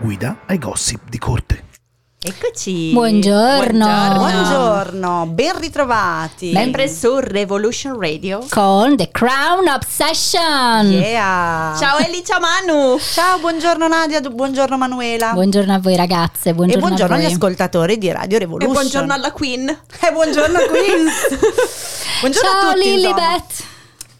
Guida ai gossip di corte. Eccoci. Buongiorno. Buongiorno, ben ritrovati. Sempre su Revolution Radio. Con The Crown Obsession. Yeah. Ciao Eli, ciao Manu. Ciao, buongiorno Nadia, buongiorno Manuela. Buongiorno a voi ragazze, e buongiorno, buongiorno a agli ascoltatori di Radio E Revolution. buongiorno alla Queen. E buongiorno Queens. buongiorno Ciao a tutti. insomma. Lilibet.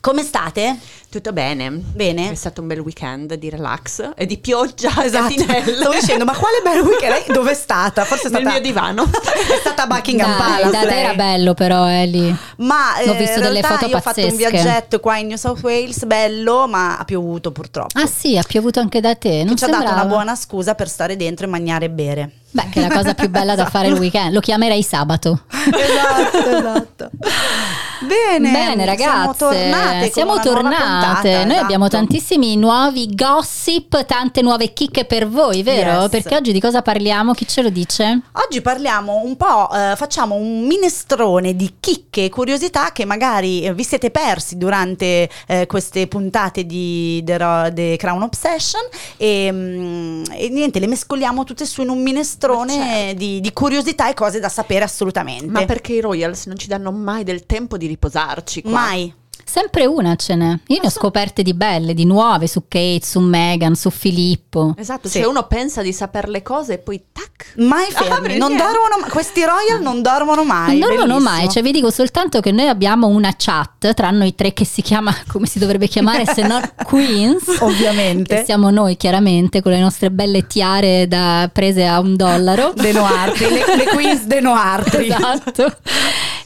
Come state? Tutto bene? Bene? È stato un bel weekend di relax e di pioggia Esatto. e catinelle. Stavo dicendo, ma quale bel weekend? Lei dove è stata? Forse è Nel stata mio divano. È stata a Buckingham Dai, Palace. da te era bello però Eli. Ma Ho eh, visto delle foto io ho fatto un pazzesche. viaggetto qua in New South Wales, bello, ma ha piovuto purtroppo. Ah sì, ha piovuto anche da te, non ci ha dato una buona scusa per stare dentro e mangiare e bere. Beh, che è la cosa più bella da fare il weekend. Lo chiamerei sabato. esatto, esatto. Bene, Bene ragazze, siamo tornate. siamo tornate. puntata, Noi abbiamo esatto. tantissimi nuovi gossip, tante nuove chicche per voi, vero? Yes. Perché oggi di cosa parliamo? Chi ce lo dice? Oggi parliamo un po', eh, facciamo un minestrone di chicche e curiosità che magari eh, vi siete persi durante eh, queste puntate di The Crown Obsession e, mm, e niente, le mescoliamo tutte su in un minestrone Ma certo. di, di curiosità e cose da sapere assolutamente. Ma perché i Royals non ci danno mai del tempo di riposarci qua? Mai. Sempre una ce n'è. Io ne ho scoperte di belle, di nuove su Kate, su Meghan, su Filippo. Esatto, Sì. cioè uno pensa di saper le cose e poi tac. Mai Ah, fermi, per non dormono mai. Questi royal non dormono mai. non dormono bellissimo. mai, cioè vi dico soltanto che noi abbiamo una chat tra noi tre che si chiama come si dovrebbe chiamare se non Queens. Ovviamente. Che siamo noi chiaramente con le nostre belle tiare da, prese a un dollaro. De Noartri, le, le queens de Noartri. Esatto.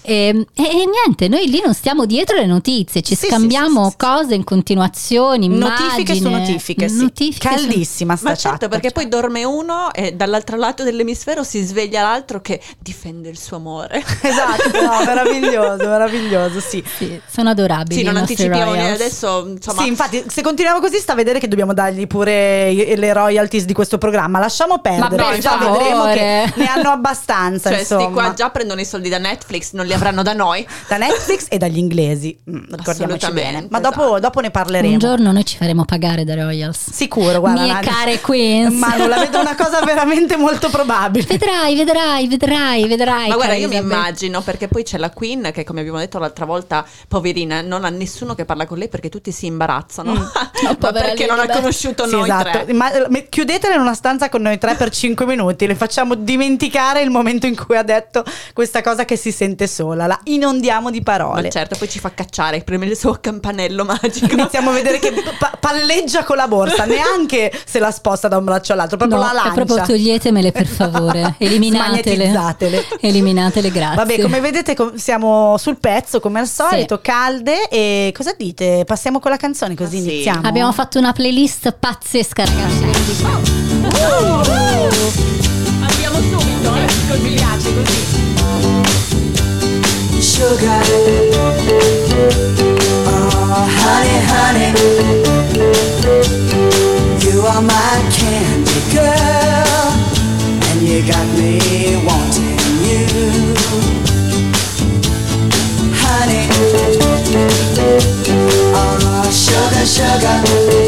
E, e- e niente, noi lì non stiamo dietro le notizie, ci Sì, scambiamo sì, sì, sì, cose in continuazione, Notifiche su notifiche, sì. Notifiche su- Caldissima sta Ma certo, chat. perché poi dorme uno e dall'altro lato dell'emisfero si sveglia l'altro che difende il suo amore. Esatto, no, meraviglioso, meraviglioso, sì. Sì, sono adorabili. Sì, non anticipiamo adesso, insomma. sì, infatti, se continuiamo così, sta a vedere che dobbiamo dargli pure i- le royalties di questo programma. Lasciamo perdere, Ma per già favore. vedremo che ne hanno abbastanza. Cioè, sti insomma. qua già prendono i soldi da Netflix, non li avranno da noi. Da Netflix e dagli inglesi, mm, ricordiamoci bene. Ma dopo, esatto. dopo ne parleremo. Un giorno noi ci faremo pagare da Royals. Sicuro, guarda. Mie Nadia. care Queens. Ma non la vedo una cosa veramente molto probabile. Vedrai, vedrai, vedrai, vedrai. Ma guarda, io mi immagino perché poi c'è la Queen che, come abbiamo detto l'altra volta, poverina, non ha nessuno che parla con lei perché tutti si imbarazzano. Ma povera perché non ha conosciuto Sì, noi esatto. tre. Ma, chiudetela in una stanza con noi tre per cinque minuti, le facciamo dimenticare il momento in cui ha detto questa cosa che si sente sola, la inondiamo di Ma parole. certo, poi ci fa cacciare, preme il suo campanello magico. Iniziamo a vedere che pa- palleggia con la borsa, neanche se la sposta da un braccio all'altro, proprio No, la lancia. proprio toglietemele per favore, eliminatele. Eliminatele, grazie. Vabbè, come vedete com- siamo sul pezzo come al solito, Sì. calde e cosa dite? Passiamo con la canzone così Ah, sì. iniziamo. Abbiamo fatto una playlist pazzesca, ragazzi. ve lo dico. Andiamo subito, eh, mi piace così. Sugar. Oh, honey, honey, you are my candy girl, and you got me wanting you. Honey, oh, sugar, sugar,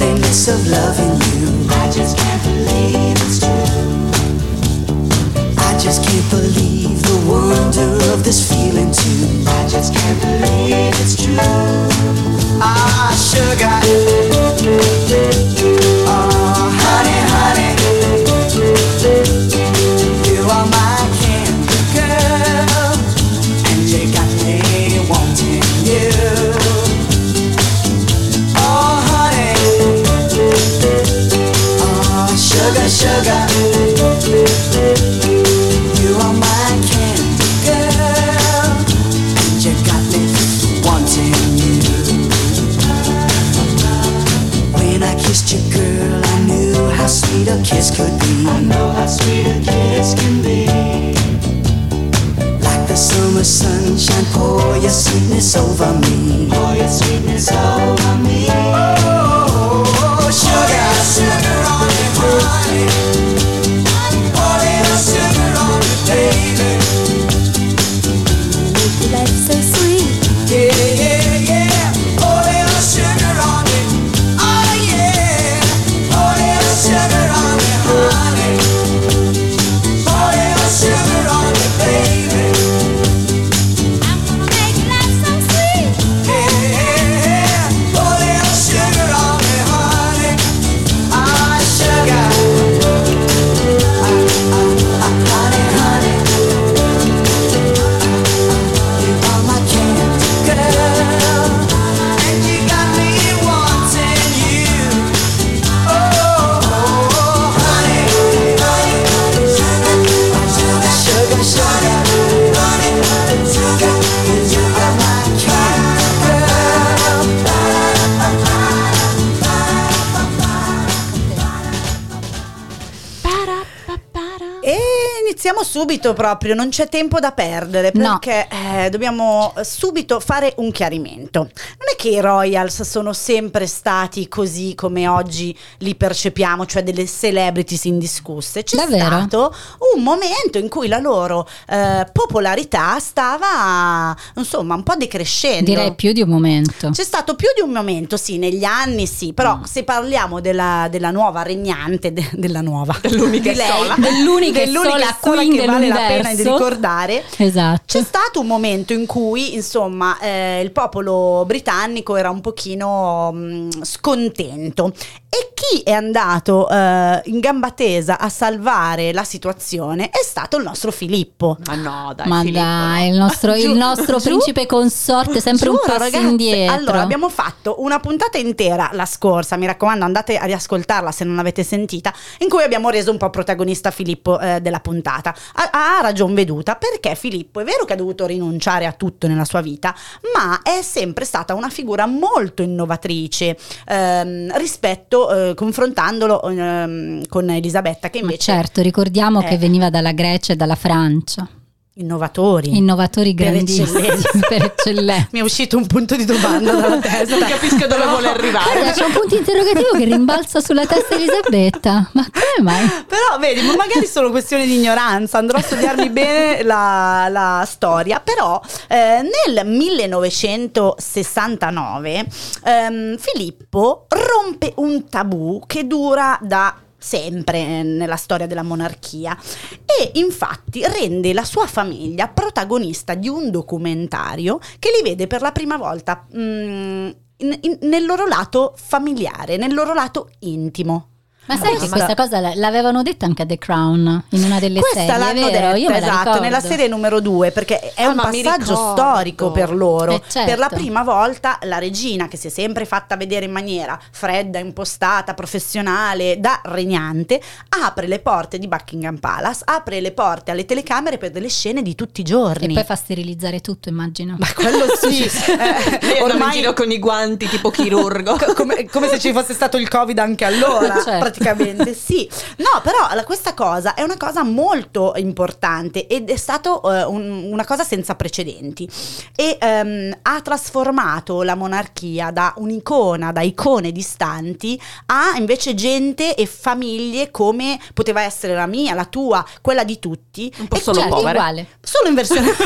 loveliness of loving you. I just can't believe it's true. I just can't believe the wonder of this feeling too. I just can't believe it's true. Subito proprio, non c'è tempo da perdere No. perché eh, dobbiamo subito fare un chiarimento. Che i Royals sono sempre stati così come oggi li percepiamo, cioè delle celebrities indiscusse. C'è Davvero? stato un momento in cui la loro eh, popolarità stava insomma un po' decrescendo. Direi più di un momento. C'è stato più di un momento, sì, negli anni sì, però Mm. se parliamo della, della nuova regnante, de- della nuova, Dell'unica di lei, sola. Dell'unica dell'unica sola sola queen che vale la pena di ricordare. Esatto. C'è stato un momento in cui, insomma, eh, il popolo britannico era un pochino mh, scontento e chi è andato eh, in gamba tesa a salvare la situazione è stato il nostro Filippo. Ma no, dai, Ma Filippo, dai, no. il nostro, il nostro principe consorte, sempre un Giuro, passo ragazze, indietro. Allora, abbiamo fatto una puntata intera la scorsa, mi raccomando, andate a riascoltarla se non l'avete sentita, in cui abbiamo reso un po' protagonista Filippo eh, della puntata. Ha, ha ragion veduta perché Filippo è vero che ha dovuto rinunciare a tutto nella sua vita, ma è sempre stata una figura molto innovatrice ehm, rispetto, eh, confrontandolo ehm, con Elisabetta, che Ma invece certo, ricordiamo Eh. che veniva dalla Grecia e dalla Francia. Innovatori. Innovatori Per grandissimi eccellenza. per eccellenza. Mi è uscito un punto di domanda dalla testa. Non capisco dove vuole arrivare. C'è un punto interrogativo che rimbalza sulla testa di Elisabetta. Ma come mai? Però vedi, ma magari solo questione di ignoranza, andrò a studiarmi bene la, la storia. Però eh, nel 1969 ehm, Filippo rompe un tabù che dura da sempre eh, nella storia della monarchia e infatti rende la sua famiglia protagonista di un documentario che li vede per la prima volta mm, in- in- nel loro lato familiare, nel loro lato intimo. Ma sai che Questa- questa cosa l'avevano detta anche a The Crown in una delle Questa serie, l'hanno vero? detta, Io me la esatto, nella serie numero due, perché è Ah, un passaggio storico per loro. Eh, certo. Per la prima volta la regina, che si è sempre fatta vedere in maniera fredda, impostata, professionale, da regnante, apre le porte di Buckingham Palace, apre le porte alle telecamere per delle scene di tutti i E giorni. poi fa sterilizzare tutto, immagino. Ma quello sì, eh, andava in ormai giro con i guanti tipo chirurgo. Co- come, come se ci fosse stato il covid anche allora Certo. Praticamente sì no però la- questa cosa è una cosa molto importante ed è stato eh, un- una cosa senza precedenti e ehm, ha trasformato la monarchia da un'icona da icone distanti a invece gente e famiglie come poteva essere la mia la tua quella di tutti Un po' E solo certo, povere. uguale. solo in versione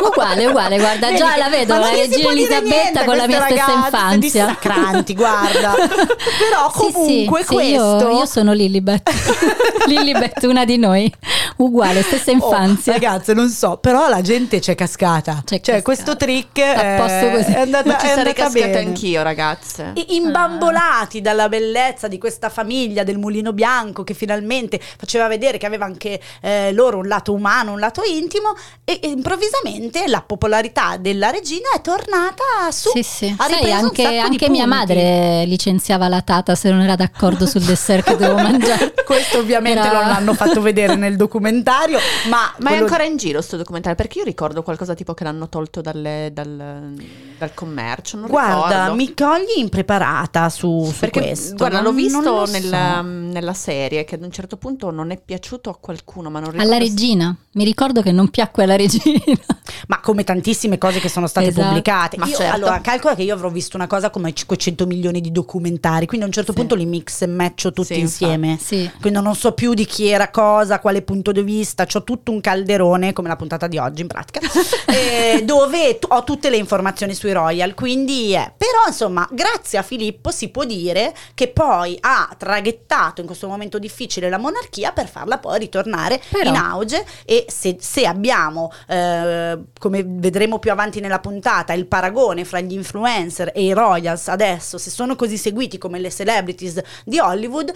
Uguale, uguale, guarda, già Vedi, la vedo, la si regina Elisabetta niente con la mia queste stessa ragazze infanzia. dissacranti, guarda. Però comunque sì, sì, questo io, io sono Lilibet. Lilibet, una di noi. Uguale, stessa Oh, infanzia. ragazze, non so, però la gente c'è cascata. C'è cioè, cascata. questo trick così. è andata, ci è sarei andata cascata bene. anch'io, ragazze. I- Imbambolati dalla bellezza di questa famiglia del mulino bianco che finalmente faceva vedere che aveva anche eh, loro un lato umano, un lato intimo, e, e improvvisamente la popolarità della regina è tornata su. Sì, sì. Ha Sai, anche, anche mia madre licenziava la tata se non era d'accordo sul dessert che dovevo mangiare. Questo ovviamente Era- non l'hanno fatto vedere nel documentario. ma, Ma è quello- ancora in giro sto documentario? Perché io ricordo qualcosa tipo che l'hanno tolto dalle- dal, dal commercio. Non Guarda, ricordo. mi cogli impreparata su, su Perché questo. guarda, non- l'ho visto lo so. nella, nella serie che ad un certo punto non è piaciuto a qualcuno, ma non ricordo Alla se- regina. Mi ricordo che non piacque alla regina. Ma come tantissime cose che sono state Esatto. pubblicate. Ma Io, certo. Allora, calcola che io avrò visto una cosa come 500 milioni di documentari, quindi a un certo Sì. punto li mix e matcho tutti Sì, insieme. Sì. Quindi non so più di chi era cosa, quale punto di vista, ho tutto un calderone, come la puntata di oggi in pratica, eh, dove tu- ho tutte le informazioni sui royal, quindi è. Però insomma, grazie a Filippo si può dire che poi ha traghettato in questo momento difficile la monarchia per farla poi ritornare Però- in auge e se, se abbiamo, eh, come vedremo più avanti nella puntata, il paragone fra gli influencer e i royals adesso, se sono così seguiti come le celebrities di Hollywood,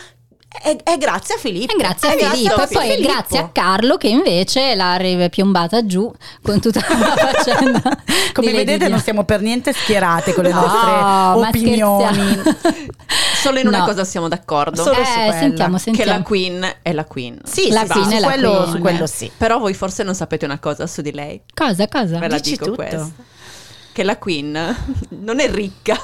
è, è grazie a Filippo. E grazie a È Filippo, e poi è Filippo. grazie a Carlo che invece l'ha piombata giù con tutta la faccenda. Come vedete non siamo per niente schierate con le No, nostre opinioni. Solo in una No. cosa siamo d'accordo. Solo Eh, su quella. sentiamo, Che sentiamo. la Queen è la Queen. Sì, La sì, Queen sì, è su la quello, Queen. su quello sì. Però voi forse non sapete una cosa su di lei. Cosa, cosa? Ve la Dici dico tutto. questa. Che la Queen non è ricca.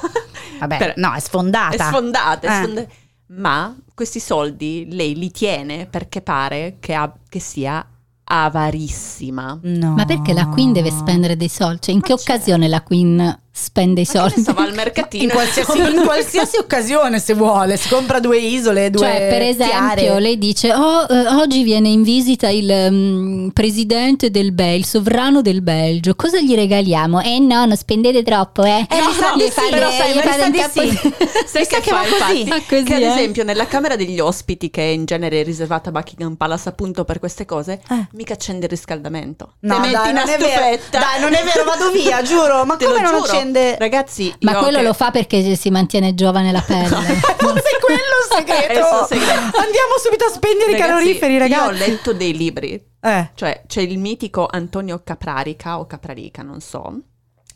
Vabbè, Per- no, è sfondata. È sfondata, è Eh. sfonda- Ma questi soldi lei li tiene perché pare che, ha- che sia avarissima. No. Ma perché la Queen deve spendere dei soldi? Cioè, in che occasione la Queen spende i soldi? ne so, va al mercatino. in qualsiasi, in qualsiasi occasione se vuole, si compra due isole, due Cioè, per esempio, tiare. lei dice: "Oh, eh, oggi viene in visita il mm, presidente del Belgio, il sovrano del Belgio. Cosa gli regaliamo? Eh no, non spendete troppo, eh. Eh, mi sa Gli sì, però sai, gli di sì. Sai che che fa, va così. infatti? Ah, così, che ad eh? esempio nella camera degli ospiti, che in genere è riservata a Buckingham Palace appunto per queste cose, Eh. mica accende il riscaldamento. No, Te metti dai, una non è vero. stufetta. Dai, non è vero, vado via, giuro. Ma Te come lo non giuro. Accende? Ragazzi, Ma io quello che- lo fa perché si mantiene giovane la pelle. Forse è quello il segreto. Andiamo subito a spegnere i Ragazzi, caloriferi, ragazzi. Io ho letto dei libri, Eh. cioè c'è il mitico Antonio Caprarica o Caprarica, non so,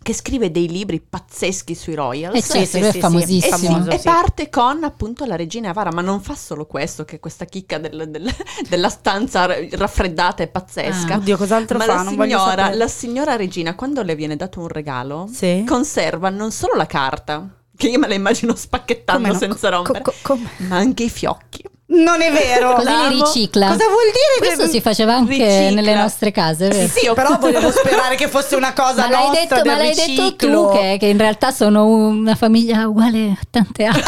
che scrive dei libri pazzeschi sui Royals. Eh certo, lui è E, famosissimo. sì, famoso, e sì. parte con appunto la regina Avara, ma non fa solo questo, che questa chicca del- del- della stanza raffreddata è pazzesca. Ah, oddio, cos'altro ma fa? La signora, la signora regina, quando le viene dato un regalo, Sì. conserva non solo la carta, che io me la immagino spacchettando no? senza Co- rompere, co- come? ma anche i fiocchi. Non è vero. Così li ricicla. Cosa vuol dire? Questo che- si faceva anche Ricicla. nelle nostre case, vero? Sì, però volevo sperare che fosse una cosa Ma l'hai, nostra detto, del ma l'hai detto riciclo. tu che, che in realtà sono una famiglia uguale a tante altre.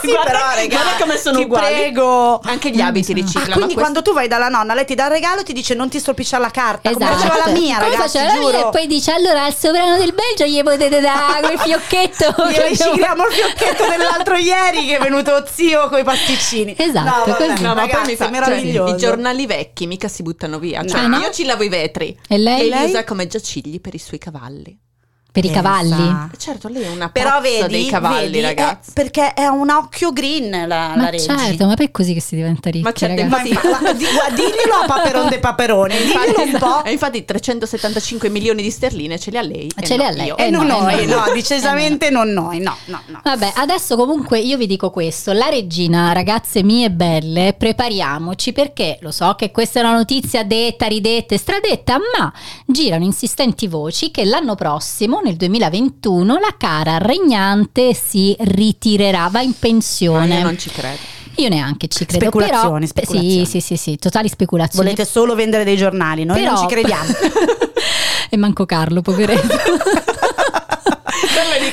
sì, Guarda- però, raga, guarda come sono ti uguali. prego. Anche gli abiti Ah, riciclano. quindi questo- quando tu vai dalla nonna, lei ti dà il regalo e ti dice non ti stropicciare la carta, come Esatto. faceva la mia, Come ragazzi, faceva la mia e poi dice allora al sovrano del Belgio gli potete dare quel fiocchetto. Gli ricicliamo il fiocchetto dell'altro ieri che è venuto zio con i pasticcini. Esatto, no, così. No, ma ragazzi, poi mi fa, meraviglioso. cioè, i giornali vecchi mica si buttano via. Cioè, Ah, no? io ci lavo i vetri. E lei? li usa come giacigli per i suoi cavalli. Per i cavalli. Certo, lei è una Però vedi, dei cavalli, vedi, ragazzi. è- perché è un occhio green la, la Ma Reggi. certo, ma è così che si diventa ricchi, Ma certo, ragazzi. Ma infa- ma di- diglielo a Paperon de Paperone, diglielo un po'. E infatti 375 milioni di sterline ce li ha lei. e Ce li no ha lei. E non no, noi, no. no, decisamente non noi, no, no, no. Vabbè, adesso comunque io vi dico questo, la regina, ragazze mie belle, prepariamoci perché lo so che questa è una notizia detta, ridetta e stradetta, ma girano insistenti voci che l'anno prossimo, nel 2021, la cara regnante si ritirerà, va in pensione. io non ci credo. Io neanche ci credo. Speculazioni, però, speculazioni. Sì, sì, sì, sì, totali speculazioni. Volete solo vendere dei giornali, noi Però- non ci crediamo. e manco Carlo, poveretto.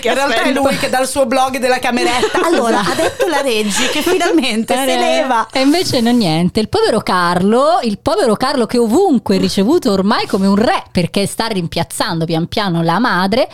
In realtà è lui che dal suo blog della cameretta. Allora, ha detto la Reggi che finalmente se leva. E invece no niente, il povero Carlo, il povero Carlo che ovunque è ricevuto ormai come un re perché sta rimpiazzando pian piano la madre.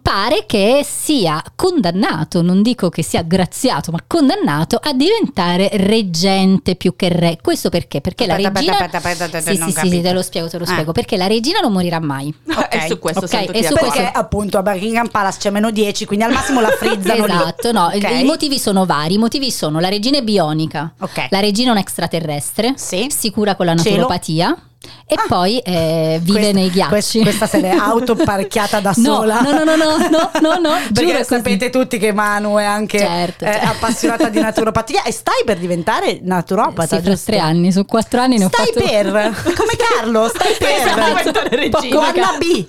Pare che sia condannato, non dico che sia graziato, ma condannato a diventare reggente più che re. Questo perché? Perché la Aspetta, regina. aspetta, aspetta, aspetta, sì, sì, sì, te lo spiego, te lo Eh. spiego. Perché la regina non morirà mai. E su questo Ok, siamo e su Perché appunto a Buckingham Palace c'è meno 10, quindi al massimo la frizzano lì. Esatto, no, Ok? i motivi sono vari. I motivi sono la regina è bionica, Ok. la regina è un extraterrestre, Sì. si cura con la naturopatia e poi eh, vive Questa- nei ghiacci. quest- questa se l'è autoparchiata da No, sola. No, no, no, no, no, no, no, giuro Perché sapete tutti che Manu è anche Certo, eh, certo. appassionata di naturopatia e stai per diventare naturopata, Sì, fra tre anni, su quattro anni ne ho Stai fatto per, come Carlo, stai diventare per. regina. Wanna be.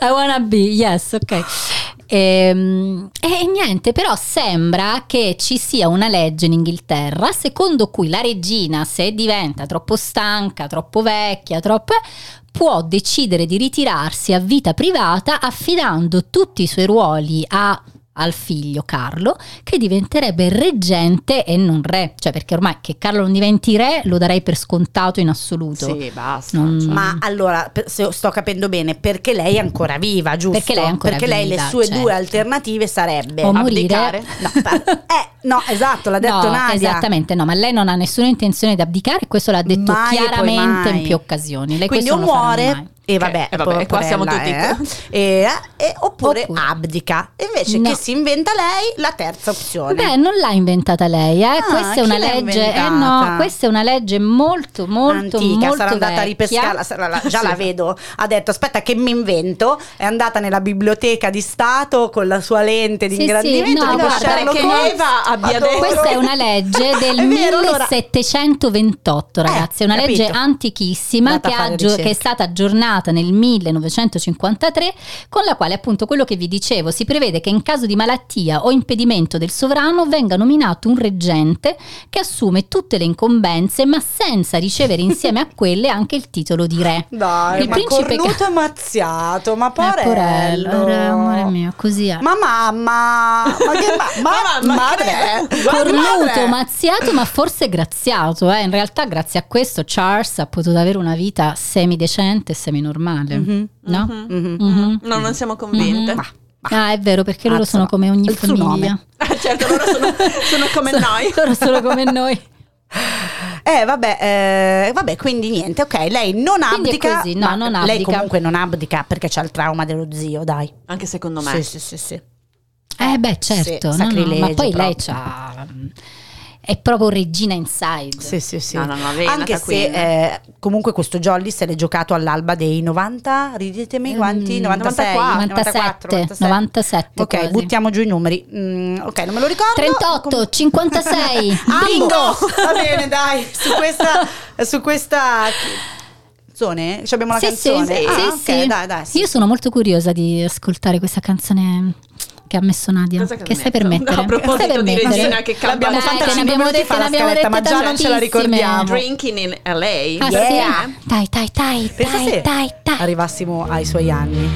I wanna be, yes, ok. Ehm, E, niente, però sembra che ci sia una legge in Inghilterra secondo cui la regina, se diventa troppo stanca, troppo vecchia, troppo può decidere di ritirarsi a vita privata affidando tutti i suoi ruoli a- al figlio Carlo che diventerebbe reggente e non re cioè perché ormai che Carlo non diventi re lo darei per scontato in assoluto Sì, basta. Non- cioè. Ma allora, se sto capendo bene, perché lei è ancora viva, giusto? Perché lei è ancora Perché lei le sue certo. due alternative sarebbe o morire Abdicare? No, eh, no, esatto, l'ha detto no, Nadia. esattamente no, ma lei non ha nessuna intenzione di abdicare e questo l'ha detto Mai chiaramente in più occasioni. Lei Quindi questo o muore mai. E vabbè, e vabbè, qua siamo tutti- eh, e- e- oppure, Oppure- abdica. Invece No. che si inventa lei la terza opzione. Beh, non l'ha inventata lei, eh. questa è una legge, eh no, questa è una legge molto molto Antica, molto sarà andata a vecchia. ripescarla, sarà- la- già la Sì. vedo. Ha detto: Aspetta, che mi invento. È andata nella biblioteca di Stato con la sua lente di Sì, ingrandimento. sì, no, guarda, che. Eva abbia detto- Questa è una legge del vero, allora- 1728, ragazzi, è una capito. legge antichissima che, a ricerche. che è stata aggiornata nel 1953, con la quale appunto quello che vi dicevo si prevede che in caso di malattia o impedimento del sovrano venga nominato un reggente che assume tutte le incombenze ma senza ricevere insieme a quelle anche il titolo di re. Dai, Il ma principe cornuto e mazziato, ma Eh, porello. eh, amore mio, così è. Ma mamma, ma che ma, ma, Ma- ma madre? Cornuto, mazziato, ma forse graziato. Eh. In realtà, grazie a questo, Charles ha potuto avere una vita semidecente e seminormale. Mhm. No? Mhm. Mhm. No, non siamo convinte. Ma- Ah, è vero, perché loro sono come ogni il famiglia. Ah, certo, loro sono, sono come noi. Loro sono come noi. Eh vabbè, eh, vabbè, quindi niente, ok, lei non Quindi abdica, così, no, non lei abdica. comunque non abdica perché c'ha il trauma dello zio, dai. Anche secondo me. Sì, sì, sì, sì. Eh, beh, certo. sì, no, no, sacrilegio ma poi lei proprio. È proprio regina inside. Sì, sì, sì. No, no, no, Anche se Queen. eh, comunque questo Jolly se l'è giocato all'alba dei 90, ridetemi quanti? Mm, 96, 97, 94, 97 Ok, quasi. buttiamo giù i numeri. Mm, ok, non me lo ricordo. 38, Com- 56. Bingo! Va bene, dai, su questa su questa canzone Ci abbiamo la Sì, canzone. sì, Ah, sì, ok, sì. dai, dai. sì. Io sono molto curiosa di ascoltare questa canzone che ha messo Nadia. Cosa Che, stai per mettere? No, a proposito di regina che canta- L'abbiamo fatta te ne 5 abbiamo minuti fa la abbiamo scaletta, ma già non ce la ricordiamo. Drinking in LA. Ah, Yeah. sì? Dai, dai, dai, Pensa dai, se dai, dai. arrivassimo ai suoi anni.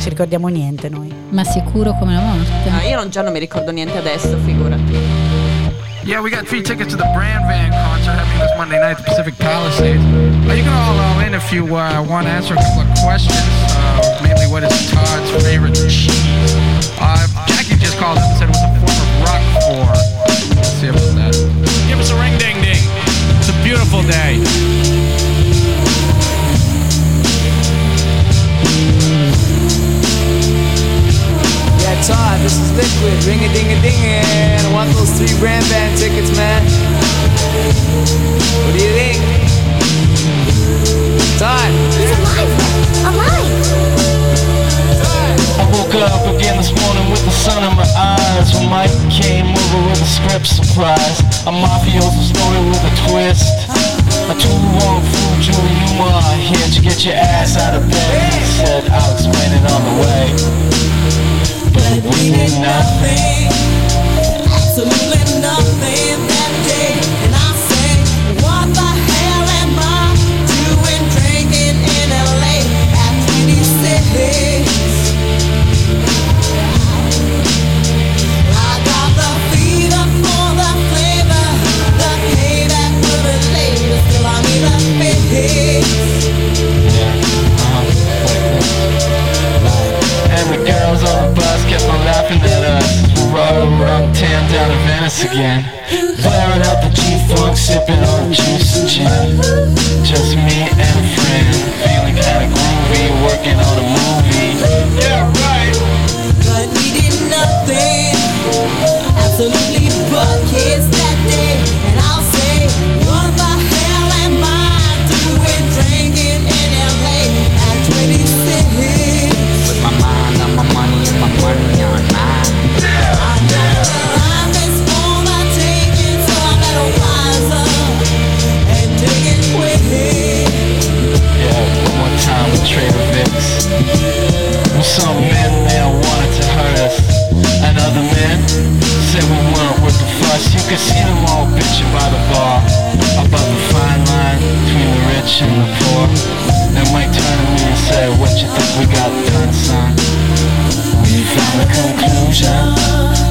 Ci ricordiamo niente noi. Ma sicuro come la morte. No, io non, già non mi ricordo niente adesso, figurati. Yeah, we got free tickets to the Brand Van concert happening this Monday night at the Pacific Palisades. Uh, you can all uh, in if you uh, want to answer a couple of questions. Uh, mainly, what is Todd's favorite cheese? Uh, Jackie just called up and said it was a form of rock for. Let's see about that. Give us a ring ding ding. It's a beautiful day. Script surprise A mafioso story with a twist. A too long fool Julie Newmar Here to get your ass out of bed He said. I'll explain it on the way. But we did nothing down to Venice again. Blaring out the G-Funk, sipping on juice and gin. Just me and a friend Feeling kinda groovy, working on Plus you can see them all bitching by the bar. About the fine line between the rich and the poor. They might turn to me and say, what you think we got done, son? We found a conclusion.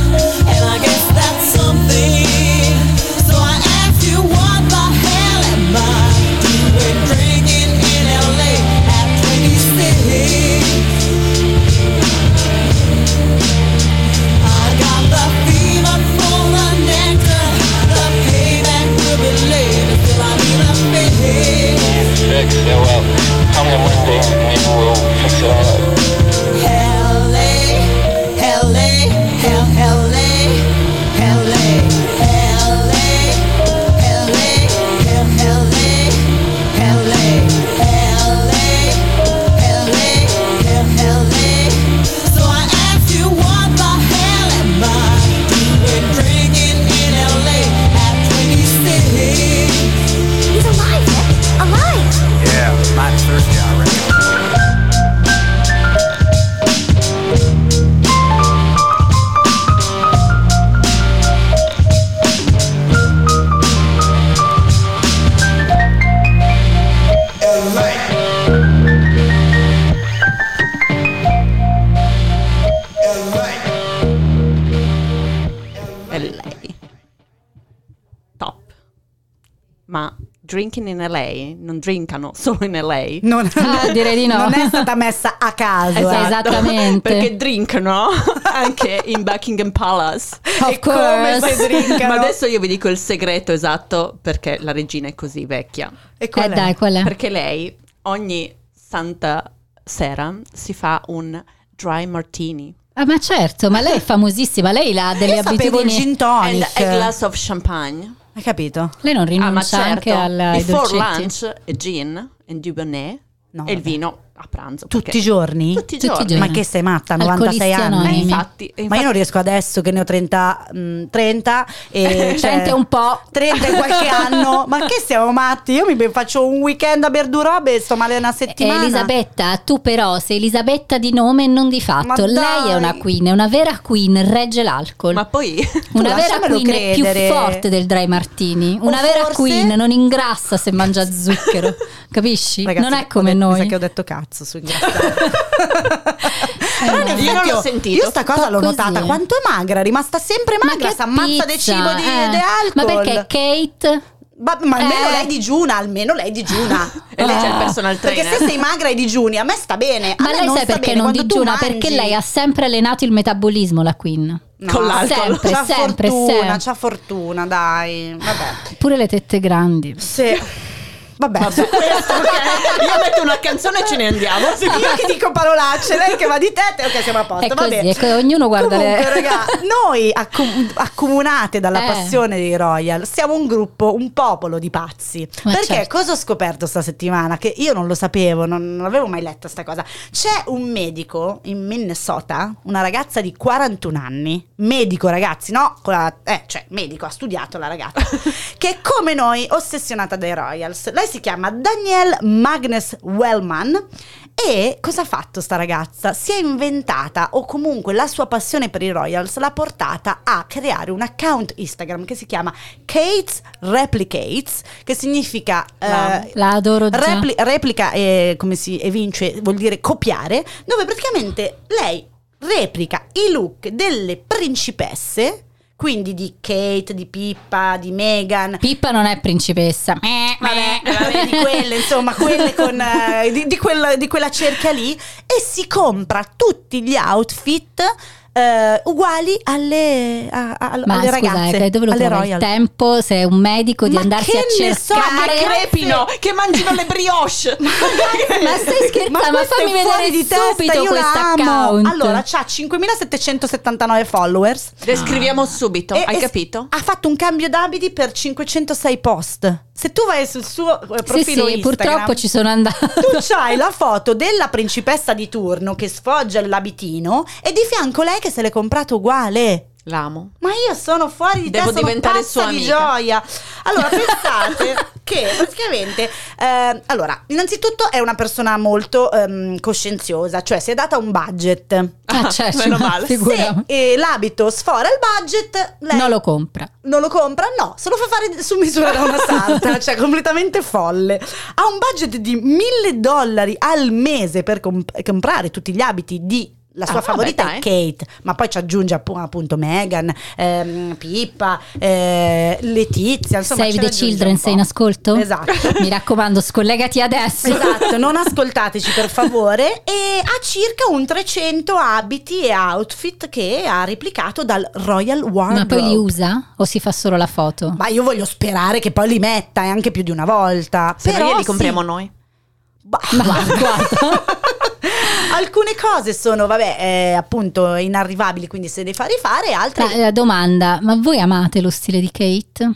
Drinking in LA non drinkano solo in LA. Non, Ah, direi di no. non è stata messa a caso. Esatto. eh. Esattamente. Perché drinkano anche in Buckingham Palace. Of E come course. si drinkano? Ma adesso io vi dico il segreto esatto perché la regina è così vecchia. E qual Eh è? dai, qual è? Perché lei ogni santa sera si fa un dry martini. Ah, ma certo, ma lei è famosissima, lei ha delle Io sapevo il abitudini. gin And tonic. a glass of champagne. Hai capito? Lei non Ah, rinuncia ma certo. anche al- Before dolcetti. lunch, e gin and dubonnet No, e il vabbè. vino a pranzo. Tutti i giorni? Tutti i giorni. Ma che sei matta? Alcolisti 96 anni? Eh, infatti, Ma infatti- io non riesco adesso che ne ho 30, mm, 30 e cioè, 30 e un po'. 30 e qualche anno. Ma che siamo matti? Io mi faccio un weekend a Berdurobe e sto male una settimana. Elisabetta, tu però sei Elisabetta di nome e non di fatto. Ma Lei dai. è una queen, è una vera queen, regge l'alcol. Ma poi una vera queen credere. più forte del dry martini. O Una vera forse- queen non ingrassa se mangia zucchero, capisci? Ragazzi, non è come detto- Mi noi. sa che ho detto cazzo su Però in Io non l'ho sentito. Io sta cosa l'ho così. notata. Quanto è magra? È rimasta sempre magra. che Si ammazza pizza, cibo di, eh. di alcol. Ma perché Kate Ma, ma almeno Eh. lei digiuna, almeno lei digiuna. E lei c'è il Ah. personal Perché trainer. se sei magra e digiuni, a me sta bene. Ma lei non sai perché bene. non digiuna? Perché lei ha sempre allenato il metabolismo, la Queen. No, con l'alcol. Sempre, C'ha sempre, fortuna, sempre. c'ha fortuna, dai. Vabbè. Pure le tette grandi. Sì. Vabbè, Vabbè, questo, ok. Io metto una canzone e ce ne andiamo. io che dico parolacce, lei che va di tette, ok, siamo a posto. È va così, bene. ognuno guarda Comunque, le... raga, noi accom- accomunate dalla Eh. passione dei Royal, siamo un gruppo, un popolo di pazzi. Ma Perché certo. cosa ho scoperto sta settimana? Che io non lo sapevo, non, non avevo mai letto sta cosa. C'è un medico in Minnesota, una ragazza di 41 anni, medico ragazzi, no? Con la- eh, cioè medico, ha studiato la ragazza, che è come noi ossessionata dai Royals. Lei si chiama Danielle Magnus Wellman e cosa ha fatto sta ragazza? Si è inventata o comunque la sua passione per i Royals l'ha portata a creare un account Instagram che si chiama Kate's Replicates, che significa La- eh, La adoro repli- replica e come si evince vuol dire copiare, dove praticamente lei replica i look delle principesse, quindi di Kate, di Pippa, di Meghan, Pippa non è principessa. Vabbè, vabbè, di quelle, insomma, quelle con eh, di, di quella, di quella cerchia lì. E si compra tutti gli outfit eh, uguali alle, a- a- Ma alle scusa, ragazze, eh, dove lo alle il tempo se è un medico di Ma andarsi che a ne so, cercare? ma Che crepino, che mangino le brioche. Ma stai scherzando? Ma, questa fammi vedere di testa, subito questo amo. account. Allora, c'ha 5779 followers. Descriviamo subito, E- hai e- capito? Ha fatto un cambio d'abiti per 506 post. Se tu vai sul suo eh, sì, profilo sì, Instagram, purtroppo ci sono andata. tu c'hai la foto della principessa di turno che sfoggia l'abitino e di fianco lei che se l'è comprato uguale. L'amo. Ma io sono fuori di Devo testa, sono diventare pazza sua di amica. gioia. Allora, pensate, che praticamente, eh, allora, innanzitutto è una persona molto ehm, coscienziosa, cioè si è data un budget. Ah, certo, meno male. figuriamo. Se eh, l'abito sfora il budget, lei Non lo compra. non lo compra? No, se lo fa fare su misura da una santa, cioè completamente folle. Ha un budget di mille dollari al mese per comp- comprare tutti gli abiti di la sua Ah, favorita vabbè, è Kate, ma poi ci aggiunge appu- appunto Meghan, ehm, Pippa, eh, Letizia, insomma Save the Children, sei in ascolto? Esatto. Mi raccomando, scollegati adesso. Esatto, non ascoltateci per favore. E ha circa un 300 abiti e outfit che ha replicato dal Royal Wardrobe. Ma poi li usa o si fa solo la foto? Ma io voglio sperare che poi li metta e anche più di una volta. Se Però no glieli sì. compriamo noi. Bah, guarda. Alcune cose sono, vabbè, eh, appunto inarrivabili, quindi se ne fa rifare, altre. Ma, eh, domanda, ma voi amate lo stile di Kate?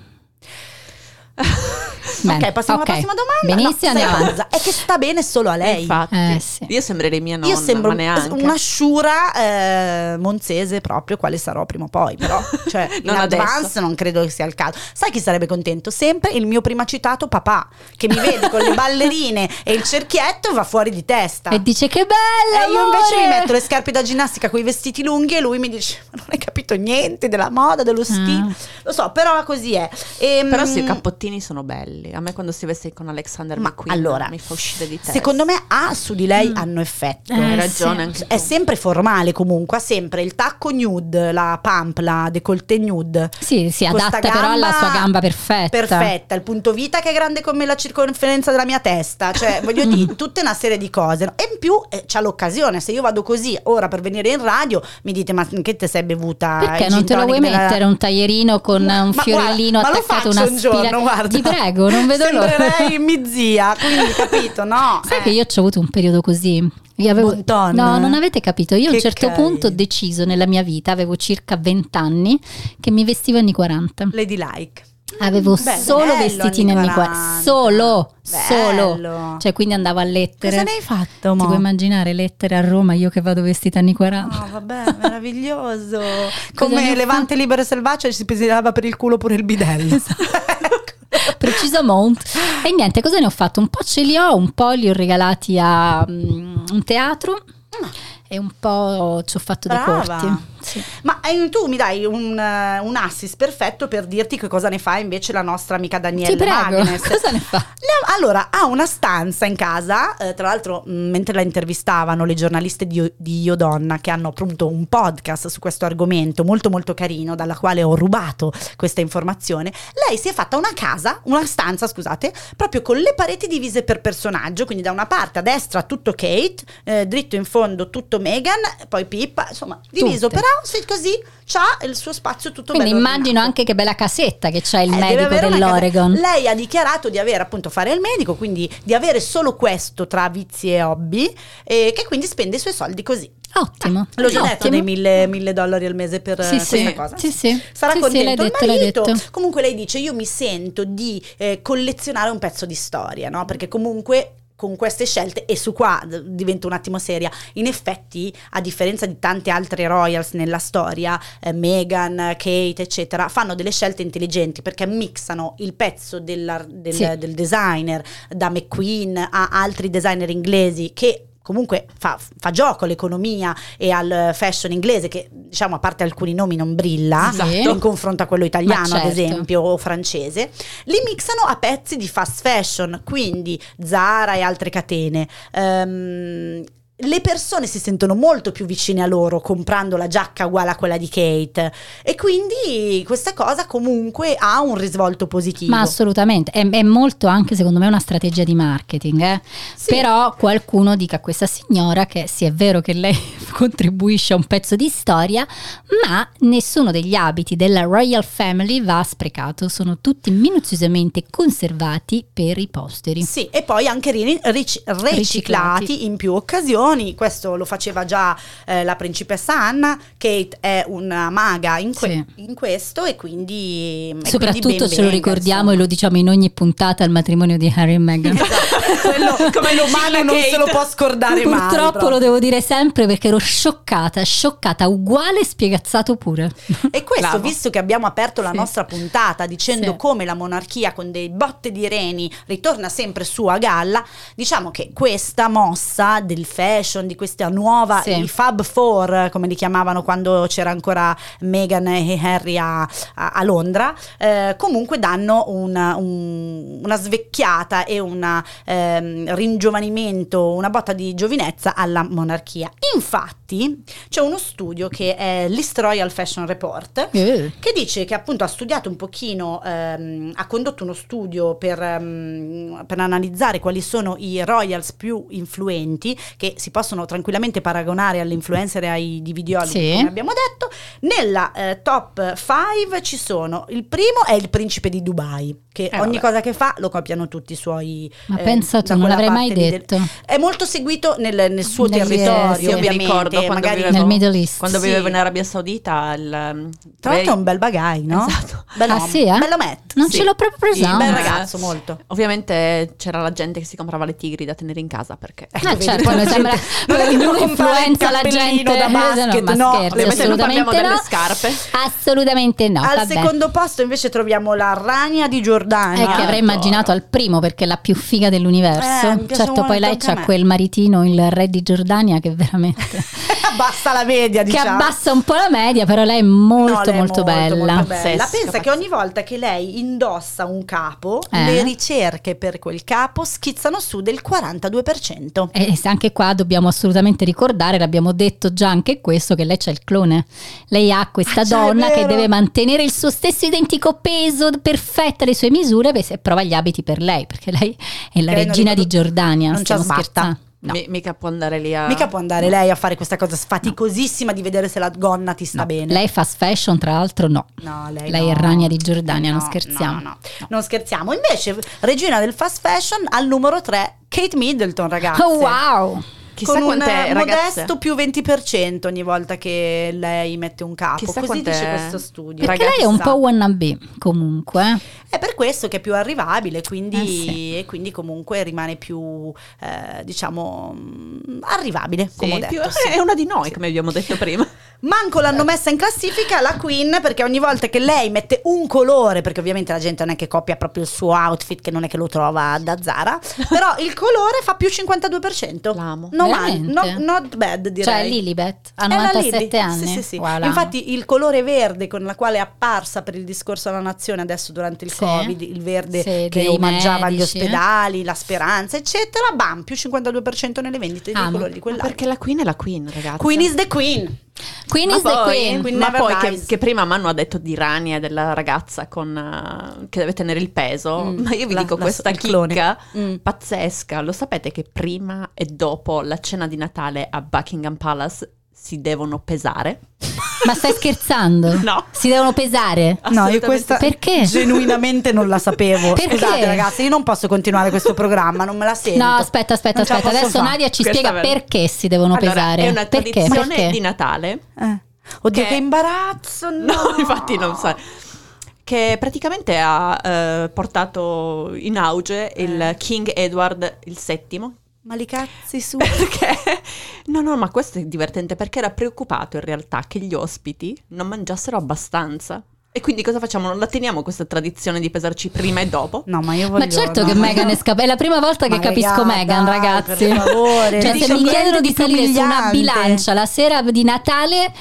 Bene, ok, passiamo ok. alla prossima domanda. Benissimo, No, andiamo avanti. È che sta bene solo a lei. Infatti, Eh, sì. io sembrerei mia nonna, Io sembro una sciura eh, monzese proprio, quale sarò prima o poi, però cioè, in Non advance adesso. non credo che sia il caso. Sai chi sarebbe contento? Sempre il mio prima citato papà, che mi vede con le ballerine e il cerchietto va fuori di testa. E dice che bella! E io invece mi amore!" metto le scarpe da ginnastica con i vestiti lunghi e lui mi dice: Ma non hai capito niente della moda, dello stile. Ah. Lo so, però così è. Ehm, Però sì, i cappottini sono belli. A me quando si veste con Alexander Ma McQueen allora, mi fa uscire di testa. Secondo me A su di lei hanno effetto. Eh, hai sì. ragione anche È sempre formale comunque, ha sempre il tacco nude, la pump, la décolleté nude. Sì, si Questa adatta però alla sua gamba perfetta. Perfetta, il punto vita che è grande come la circonferenza della mia testa, cioè voglio dire, tutta una serie di cose. no? E in più eh, c'ha l'occasione, se io vado così ora per venire in radio, mi dite ma che te sei bevuta? Perché non te lo vuoi della- mettere un taglierino con Ma- un fiorellino guarda, ma lo attaccato faccio una un giorno, spira- guarda. Ti prego, non vedo l'ora. Sembrerei mia zia, quindi capito, no? Sai Eh. che io ho avuto un periodo così. Io avevo, ton. no, non avete capito. Io a un Che certo carino. punto ho deciso nella mia vita, avevo circa 20 anni, che mi vestivo anni 40. Lady Like. Avevo Beh, solo vestitini anni anni 40. 40. Solo, Bello. solo. Cioè, quindi andavo a lettere. Cosa ne hai fatto, Ti mo? puoi immaginare lettere a Roma, io che vado vestita anni 40? Oh, vabbè, meraviglioso. Come Levante libero e selvaggio ci si pesava per il culo pure il bidello. Precisamente. E niente, cosa ne ho fatto? Un po' ce li ho, un po' li ho regalati a mm, un teatro e un po' ci ho fatto Brava. dei corti. Sì. Ma eh, tu mi dai un, eh, un assist perfetto per dirti che cosa ne fa invece la nostra amica Daniela Ti prego, Magnes. cosa ne fa? Le- Allora, ha una stanza in casa, eh, tra l'altro mh, mentre la intervistavano le giornaliste di, di Io Donna che hanno appunto un podcast su questo argomento molto molto carino dalla quale ho rubato questa informazione, lei si è fatta una casa, una stanza scusate, proprio con le pareti divise per personaggio, quindi da una parte a destra tutto Kate, eh, dritto in fondo tutto Meghan, poi Pippa, insomma diviso, Tutte. però se così c'ha il suo spazio tutto Quindi immagino ordinato. anche che bella casetta che c'è il Eh, medico dell'Oregon. Lei ha dichiarato di avere appunto fare il medico, quindi di avere solo questo tra vizi e hobby, e che quindi spende i suoi soldi così. Ottimo. L'ho già detto Ottimo. dei mille, mille dollari al mese per Sì, eh, sì. questa cosa. Sì, sì. Sarà Sì, sì, contento il detto, detto. Comunque lei dice io mi sento di eh, collezionare un pezzo di storia, no? Perché comunque con queste scelte, e su qua divento un attimo seria, in effetti, a differenza di tante altre royals nella storia, eh, Meghan, Kate, eccetera, fanno delle scelte intelligenti perché mixano il pezzo della- del, Sì. del designer da McQueen a altri designer inglesi che comunque fa, fa gioco all'economia e al fashion inglese che diciamo a parte alcuni nomi non brilla Sì. in confronto a quello italiano Ma ad certo. esempio o francese li mixano a pezzi di fast fashion quindi Zara e altre catene Ehm, le persone si sentono molto più vicine a loro comprando la giacca uguale a quella di Kate e quindi questa cosa comunque ha un risvolto positivo Ma assolutamente, è, è molto anche secondo me una strategia di marketing. eh. Sì. Però qualcuno dica a questa signora che sì è vero che lei contribuisce a un pezzo di storia, ma nessuno degli abiti della Royal Family va sprecato, sono tutti minuziosamente conservati per i posteri. Sì, e poi anche ri- ric- riciclati, Riciclati. in più occasioni. Questo lo faceva già eh, la principessa Anna. Kate è una maga in, que- in questo e quindi. e Soprattutto quindi ben ce lo venga, ricordiamo insomma. e lo diciamo in ogni puntata al matrimonio di Harry e Meghan. quello Come l'umano non se lo può scordare mai. Purtroppo lo devo dire sempre perché ero scioccata, scioccata, uguale spiegazzato pure. E questo, Bravo. visto che abbiamo aperto la Sì. nostra puntata dicendo Sì. come la monarchia con dei botte di reni ritorna sempre su a galla, diciamo che questa mossa del fashion, di questa nuova, Sì. i Fab Four, come li chiamavano quando c'era ancora Meghan e Harry a, a- a Londra, eh, comunque danno una, un- una svecchiata e un ringiovanimento, una botta di giovinezza alla monarchia. Infatti c'è uno studio che è l'East Royal Fashion Report Eh. che dice che appunto ha studiato un pochino, ehm, ha condotto uno studio per, ehm, per analizzare quali sono i royals più influenti che si possono tranquillamente paragonare alle influencer e ai dividioli Sì. come abbiamo detto. Nella eh, top 5 ci sono, il primo è il principe di Dubai che Eh, ogni vabbè. cosa che fa lo copiano tutti i suoi... Eh, pensa tu, non l'avrei mai lì del- detto. È molto seguito nel, nel suo Nel- territorio, sì. Io mi ovviamente, ricordo quando vivevo, Nel Middle East. quando Sì. vivevo in Arabia Saudita. Il, Tra l'altro è un bel bagay, no? Esatto. Bello, Ah, sì, eh? bello Matt. Non Sì. ce l'ho proprio Sì, presente. Bel Eh, ragazzo, molto. Ovviamente c'era la gente che si comprava le tigri da tenere in casa perché Eh, vedi, certo, la sembra non influenza la gente da Eh, basket, no. Ovviamente non parliamo assolutamente delle no. scarpe. Assolutamente no. Al vabbè. secondo posto invece troviamo la ragna di Giordania. È che avrei immaginato al primo perché è la più figa dell'universo. Eh, mi piace certo, poi lei c'ha quel maritino, il re di Giordania, che veramente. Abbassa la media, che diciamo. abbassa un po' la media, però lei è molto, No, lei è molto, bella. molto bella. Pazzesca, Pensa che ogni volta che lei indossa un capo, Eh? le ricerche per quel capo schizzano su del 42%. E se anche qua dobbiamo assolutamente ricordare, l'abbiamo detto già anche questo, che lei c'è il clone. Lei ha questa Ah, donna che deve mantenere il suo stesso identico peso, perfetta le sue misure, se prova gli abiti per lei, perché lei è la Non regina di Giordania. non c'ha sbatta. No. Mi- mica può andare lì a. Mica può andare lei a fare questa cosa sfaticosissima di vedere se la gonna ti sta No, bene. Lei fast fashion, tra l'altro, no. No, lei, Lei no. è Ragna di Giordania, No, non scherziamo. no, no, non scherziamo. Invece, regina del fast fashion al numero 3, Kate Middleton, ragazzi. Oh, wow! Chissà con un quante ragazze. modesto più 20% ogni volta che lei mette un capo. Chissà Così dice questo studio. Perché lei è un po' wannabe, comunque. È per questo che è più arrivabile, quindi, Eh sì. e quindi comunque rimane più, eh, diciamo, mm, arrivabile, Sì, come ho più- detto. sì. È una di noi, come abbiamo detto prima. Manco l'hanno messa in classifica la Queen perché ogni volta che lei mette un colore, perché ovviamente la gente non è che copia proprio il suo outfit, che non è che lo trova da Zara, però il colore fa più 52%. L'amo. No, no- not bad direi. Cioè Lilibet, ha È la 97 Lily. anni. Sì, sì, sì. Wow. Infatti il colore verde con la quale è apparsa per il discorso alla nazione adesso durante il Sì. Covid, il verde Sì, che dei omaggiava gli medici. ospedali, la speranza, eccetera, bam, più 52% nelle vendite dei Amo. colori di Ma quell'altro. perché la Queen è la Queen, ragazzi. Queen is the queen. Queen Ma is the poi, queen. Queen ma poi che, che prima Manu ha detto di Rania della ragazza con, eh, che deve tenere il peso, Mm, ma io vi la- dico la- questa chicca Mm. pazzesca. Lo sapete che prima e dopo la cena di Natale a Buckingham Palace si devono pesare? Ma stai scherzando? No. Si devono pesare? No, io questa. Perché? genuinamente non la sapevo. Perché? Scusate ragazzi, io non posso continuare questo programma, non me la sento. No, aspetta, aspetta, Non aspetta. Adesso fare. Nadia ci Questa spiega vera. perché si devono Allora, pesare. è una perché? tradizione Perché? di Natale. Eh. Oddio, Che- che imbarazzo. No, No, infatti non so. Che praticamente ha eh, portato in auge il Eh. King Edward VII. Ma li cazzi su. Perché? No, no, ma questo è divertente perché era preoccupato in realtà che gli ospiti non mangiassero abbastanza. E quindi cosa facciamo? Non la teniamo questa tradizione di pesarci prima e dopo? No, ma io voglio Ma certo no, che Megan è scappata. È la prima volta che capisco Megan, ragazzi. per favore. Cioè, Mi se mi chiedono di salire su una bilancia la sera di Natale,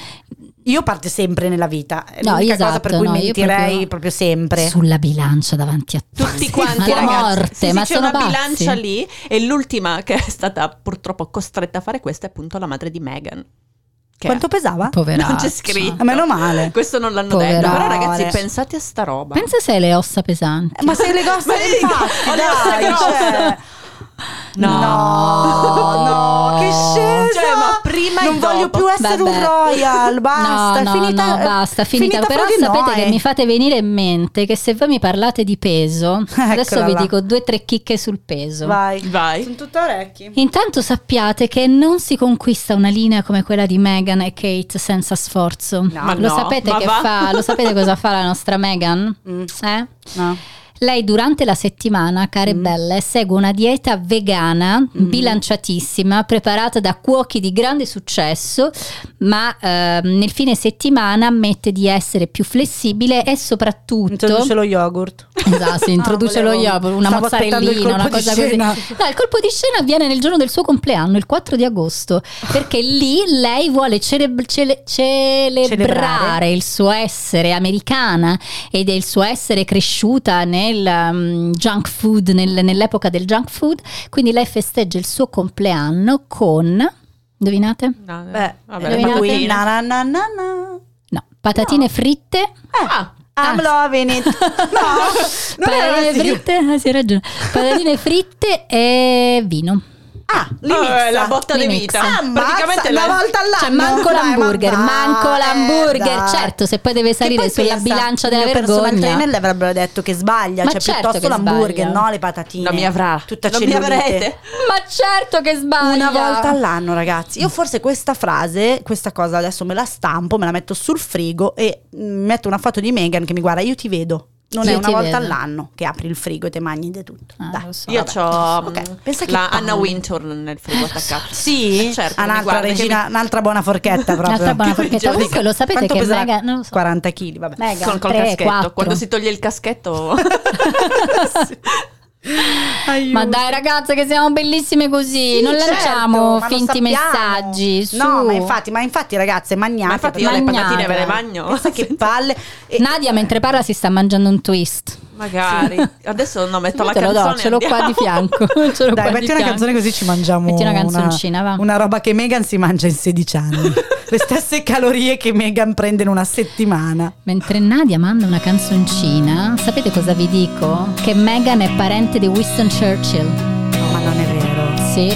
Io parte sempre nella vita. È No, l'unica esatto, cosa per cui no, io mentirei proprio- proprio, sempre. sulla bilancia davanti a tutti. Tutti quanti, alla ragazzi. morte, Sì, sì, ma c'è sono una pazzi. bilancia lì e l'ultima che è stata purtroppo costretta a fare questo è appunto la madre di Meghan. Che Quanto pesava? Poveraccia. non c'è scritto. Ah, meno male. Questo non l'hanno Poverone. detto. Però ragazzi, pensate a sta roba. Pensa se hai le ossa pesanti. Eh, Ma sei le ossa dai, grosse. cioè. No. no, no, che scesa! Cioè, ma prima e non voglio dopo. più essere Vabbè. un royal, basta, no, è finita, no, basta, finita. finita Però sapete noi. che mi fate venire in mente che se voi mi parlate di peso, adesso Eccola vi là. dico due o tre chicche sul peso. Vai, Vai. sono tutto orecchi. Intanto sappiate che non si conquista una linea come quella di Meghan e Kate senza sforzo. Ma lo no, sapete ma che va? fa? Lo sapete cosa fa la nostra Meghan? Mm. Eh? No. Lei durante la settimana, care Mm. belle, segue una dieta vegana bilanciatissima, preparata da cuochi di grande successo, ma ehm, nel fine settimana ammette di essere più flessibile e soprattutto... Introduce lo yogurt. Esatto, si introduce Ah, lo yogurt, una stavo mozzarellina, una cosa così. No, il colpo di scena avviene nel giorno del suo compleanno, il 4 di agosto, perché lì lei vuole cele- cele- celebrare Celebrare. il suo essere americana ed il suo essere cresciuta nel um, junk food, nel- nell'epoca del junk food. Quindi lei festeggia il suo compleanno con, indovinate? No, Beh, vabbè, lui, patatine. na na na na na. No, patatine fritte. Ah, I'm loving it. No, Patatine fritte, ah, sì, hai ragione. Patatine fritte e vino. Ah, li mixa. è la botta di vita. Ammazza, Praticamente una la- volta all'anno. Cioè, manco Dai, l'hamburger, ma manco dai, l'hamburger. dai. Certo, se poi deve Che salire poi sulla pensa, bilancia della il mio personal vergogna. trainer le avrebbero detto che sbaglia, Ma cioè certo piuttosto che l'hamburger, sbaglia. no le patatine. Non mi avrà. Tutta non mi cellulite. avrete. Ma certo che sbaglia. Una volta all'anno, ragazzi. Io forse questa frase, questa cosa adesso me la stampo, me la metto sul frigo e mm, metto una foto di Megan che mi guarda, io ti vedo. Non Io è una volta vedo. all'anno che apri il frigo e te mangi di tutto. Ah, so. Io ho Ok, pensa che la. Anna Wintour nel frigo attaccato. Sì, Certo, Ah, mi un'altra regina, un'altra buona forchetta proprio. Un'altra buona forchetta. Comunque lo sapete Quanto che? Megan- non lo so. 40 kg, vabbè. Megan, Con, col 3, caschetto. 4. Quando si toglie il caschetto. Ma dai ragazze che siamo bellissime così, Sì, non certo, lanciamo lo finti messaggi. Su. No, ma infatti, ma infatti ragazze, magnate. Ma infatti io le Magnate. patatine ve le bagno. Che palle. E- Nadia mentre parla si sta mangiando un twist. Magari. Adesso no, metto la Te lo canzone. do, ce l'ho qua di fianco. Ce l'ho Dai, qua metti di una fianco. canzone così ci mangiamo Metti una canzoncina, va. una roba che Megan si mangia in 16 anni. Le stesse calorie che Megan prende in una settimana. Mentre Nadia manda una canzoncina, sapete cosa vi dico? Che Meghan è parente di Winston Churchill. No, ma non è vero. Sì.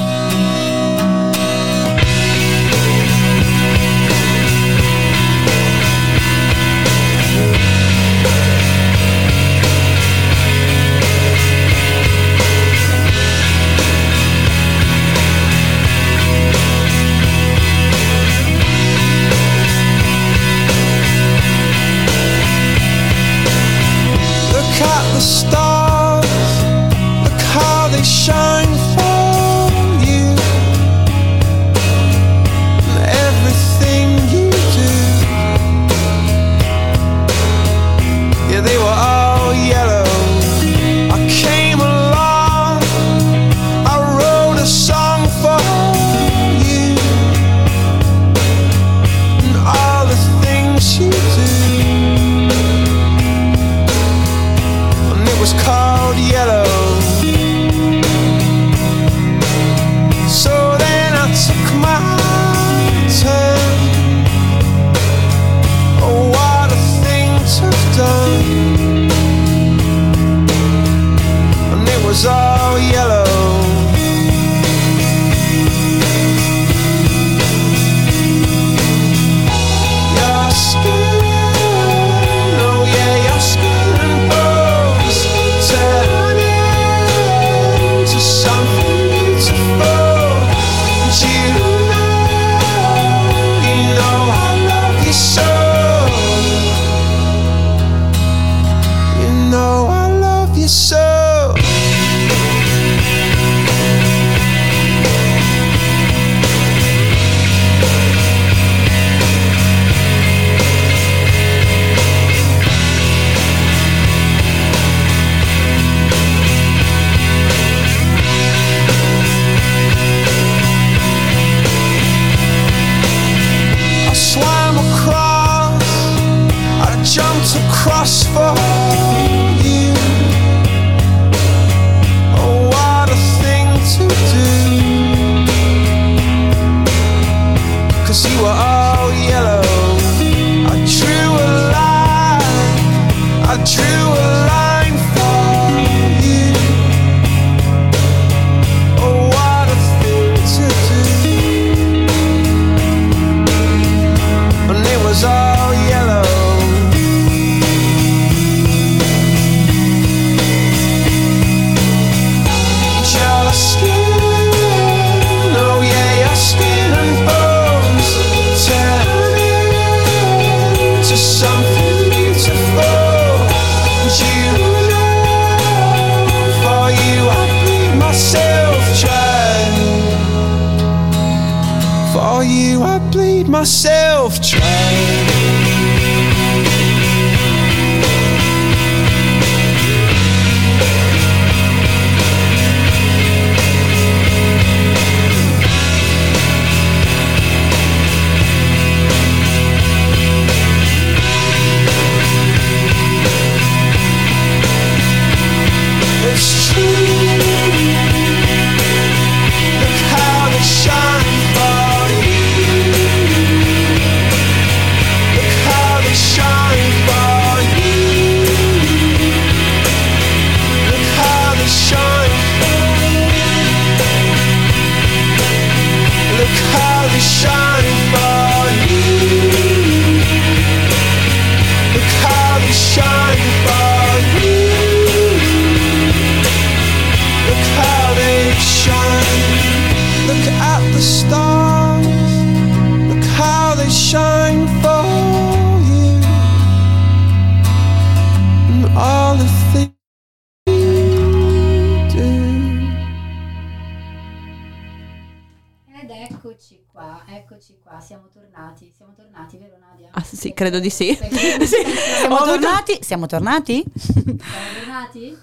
Sì, credo di sì. Siamo tornati? Siamo tornati? Siamo tornati?